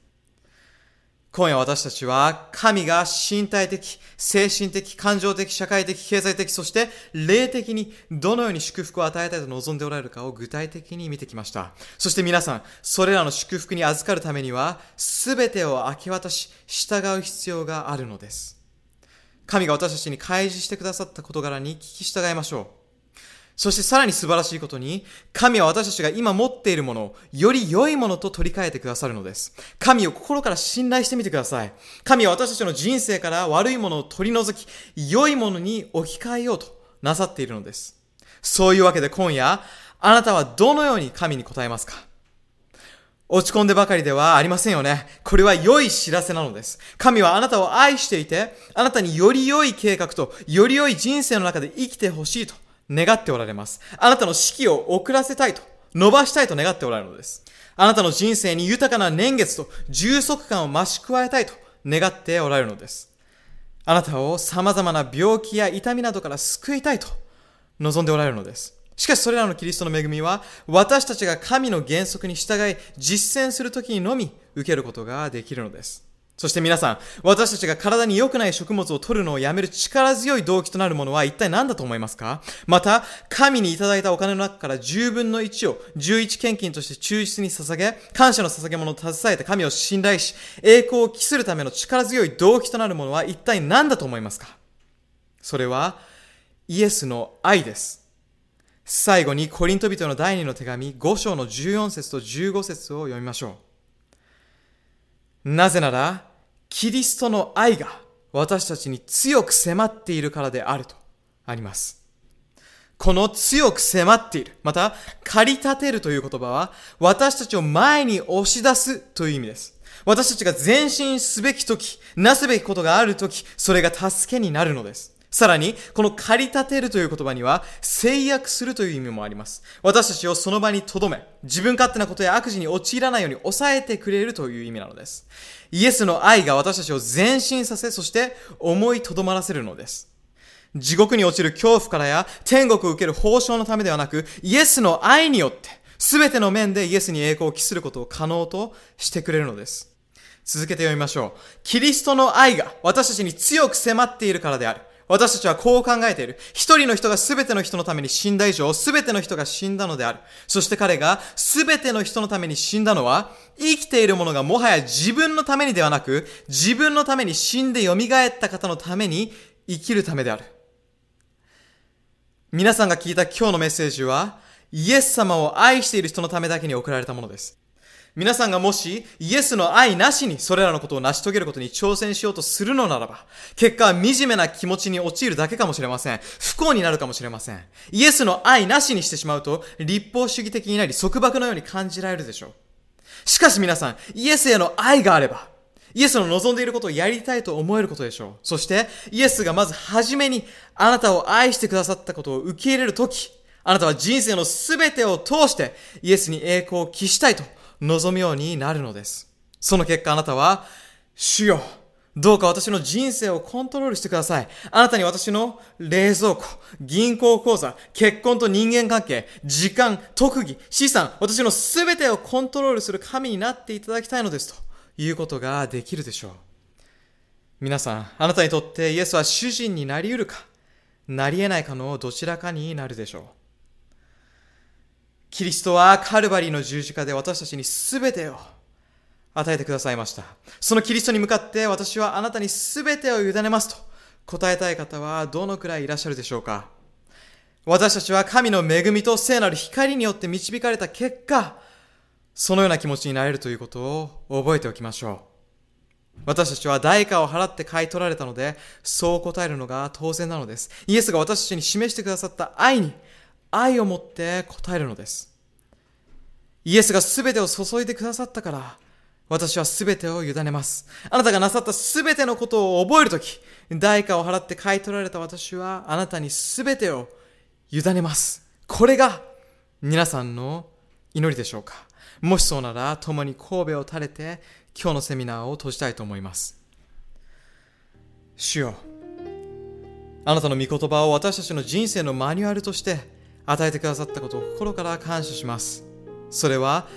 Speaker 1: 今夜私たちは神が身体的、精神的、感情的、社会的、経済的、そして霊的にどのように祝福を与えたいと望んでおられるかを具体的に見てきました。そして皆さん、それらの祝福に預かるためには、すべてを明け渡し、従う必要があるのです。神が私たちに開示してくださった事柄に聞き従いましょう。そしてさらに素晴らしいことに、神は私たちが今持っているものをより良いものと取り替えてくださるのです。神を心から信頼してみてください。神は私たちの人生から悪いものを取り除き、良いものに置き換えようとなさっているのです。そういうわけで今夜、あなたはどのように神に答えますか？落ち込んでばかりではありませんよね。これは良い知らせなのです。神はあなたを愛していて、あなたにより良い計画と、より良い人生の中で生きてほしいと願っておられます。あなたの四季を遅らせたいと、伸ばしたいと願っておられるのです。あなたの人生に豊かな年月と充足感を増し加えたいと願っておられるのです。あなたを様々な病気や痛みなどから救いたいと望んでおられるのです。しかしそれらのキリストの恵みは私たちが神の原則に従い実践するときにのみ受けることができるのです。そして皆さん、私たちが体に良くない食物を取るのをやめる力強い動機となるものは一体何だと思いますか？また、神にいただいたお金の中から10分の1を11献金として忠実に捧げ、感謝の捧げ物を携えて神を信頼し、栄光を期するための力強い動機となるものは一体何だと思いますか？それは、イエスの愛です。最後にコリント人の第2の手紙5章の14節と15節を読みましょう。なぜなら、キリストの愛が私たちに強く迫っているからであるとあります。この強く迫っている、また、駆り立てるという言葉は、私たちを前に押し出すという意味です。私たちが前進すべき時、なすべきことがある時、それが助けになるのです。さらに、この駆り立てるという言葉には、制約するという意味もあります。私たちをその場に留め、自分勝手なことや悪事に陥らないように抑えてくれるという意味なのです。イエスの愛が私たちを前進させ、そして思いとどまらせるのです。地獄に落ちる恐怖からや天国を受ける報奨のためではなく、イエスの愛によって、すべての面でイエスに栄光を期することを可能としてくれるのです。続けて読みましょう。キリストの愛が私たちに強く迫っているからである。私たちはこう考えている。一人の人が全ての人のために死んだ以上、全ての人が死んだのである。そして彼が全ての人のために死んだのは、生きている者がもはや自分のためにではなく、自分のために死んで蘇った方のために生きるためである。皆さんが聞いた今日のメッセージは、イエス様を愛している人のためだけに送られたものです。皆さんがもしイエスの愛なしにそれらのことを成し遂げることに挑戦しようとするのならば、結果は惨めな気持ちに陥るだけかもしれません。不幸になるかもしれません。イエスの愛なしにしてしまうと、立法主義的になり束縛のように感じられるでしょう。しかし皆さん、イエスへの愛があれば、イエスの望んでいることをやりたいと思えることでしょう。そして、イエスがまず初めにあなたを愛してくださったことを受け入れるとき、あなたは人生のすべてを通してイエスに栄光を期したいと望むようになるのです。その結果あなたは、主よ、どうか私の人生をコントロールしてください。あなたに私の冷蔵庫、銀行口座、結婚と人間関係、時間、特技、資産、私の全てをコントロールする神になっていただきたいのですということができるでしょう。皆さん、あなたにとってイエスは主人になり得るか、なり得ないかのどちらかになるでしょう。キリストはカルバリーの十字架で私たちに全てを与えてくださいました。そのキリストに向かって私はあなたに全てを委ねますと答えたい方はどのくらいいらっしゃるでしょうか私たちは神の恵みと聖なる光によって導かれた結果、そのような気持ちになれるということを覚えておきましょう。私たちは代価を払って買い取られたので、そう答えるのが当然なのです。イエスが私たちに示してくださった愛に愛を持って答えるのです。イエスが全てを注いでくださったから、私は全てを委ねます。あなたがなさった全てのことを覚えるとき、代価を払って買い取られた私は、あなたに全てを委ねます。これが皆さんの祈りでしょうかもしそうなら、共に神戸を垂れて、今日のセミナーを閉じたいと思います。主よ、あなたの御言葉を私たちの人生のマニュアルとして与えてくださったことを心から感謝します。それは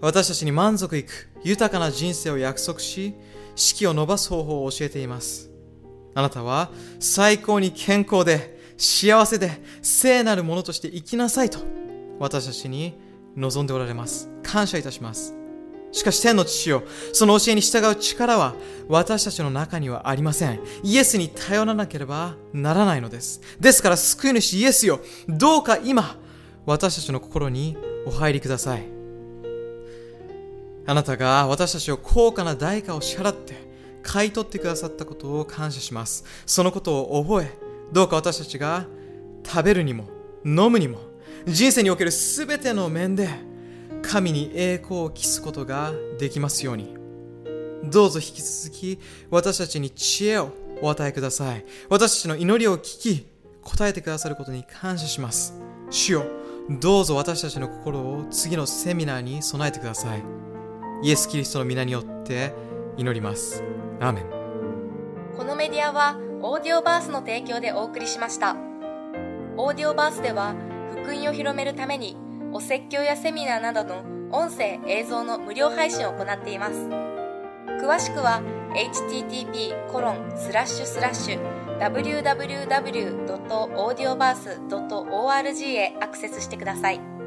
Speaker 1: 私たちに満足いく豊かな人生を約束し、士気を伸ばす方法を教えています。あなたは最高に健康で幸せで聖なるものとして生きなさいと私たちに望んでおられます。感謝いたします。しかし天の父よ、その教えに従う力は私たちの中にはありません。イエスに頼らなければならないのです。ですから救い主イエスよ、どうか今、私たちの心にお入りください。あなたが私たちを高価な代価を支払って買い取ってくださったことを感謝します。そのことを覚え、どうか私たちが食べるにも飲むにも人生におけるすべての面で神に栄光を期すことができますように。どうぞ引き続き私たちに知恵をお与えください。私たちの祈りを聞き、答えてくださることに感謝します。主よ、どうぞ私たちの心を次のセミナーに備えてください。イエス・キリストの皆によって祈ります。アーメン。
Speaker 2: このメディアはオーディオバースの提供でお送りしました。オーディオバースでは福音を広めるためにお説教やセミナーなどの音声映像の無料配信を行っています。詳しくは http://www.audioverse.org へアクセスしてください。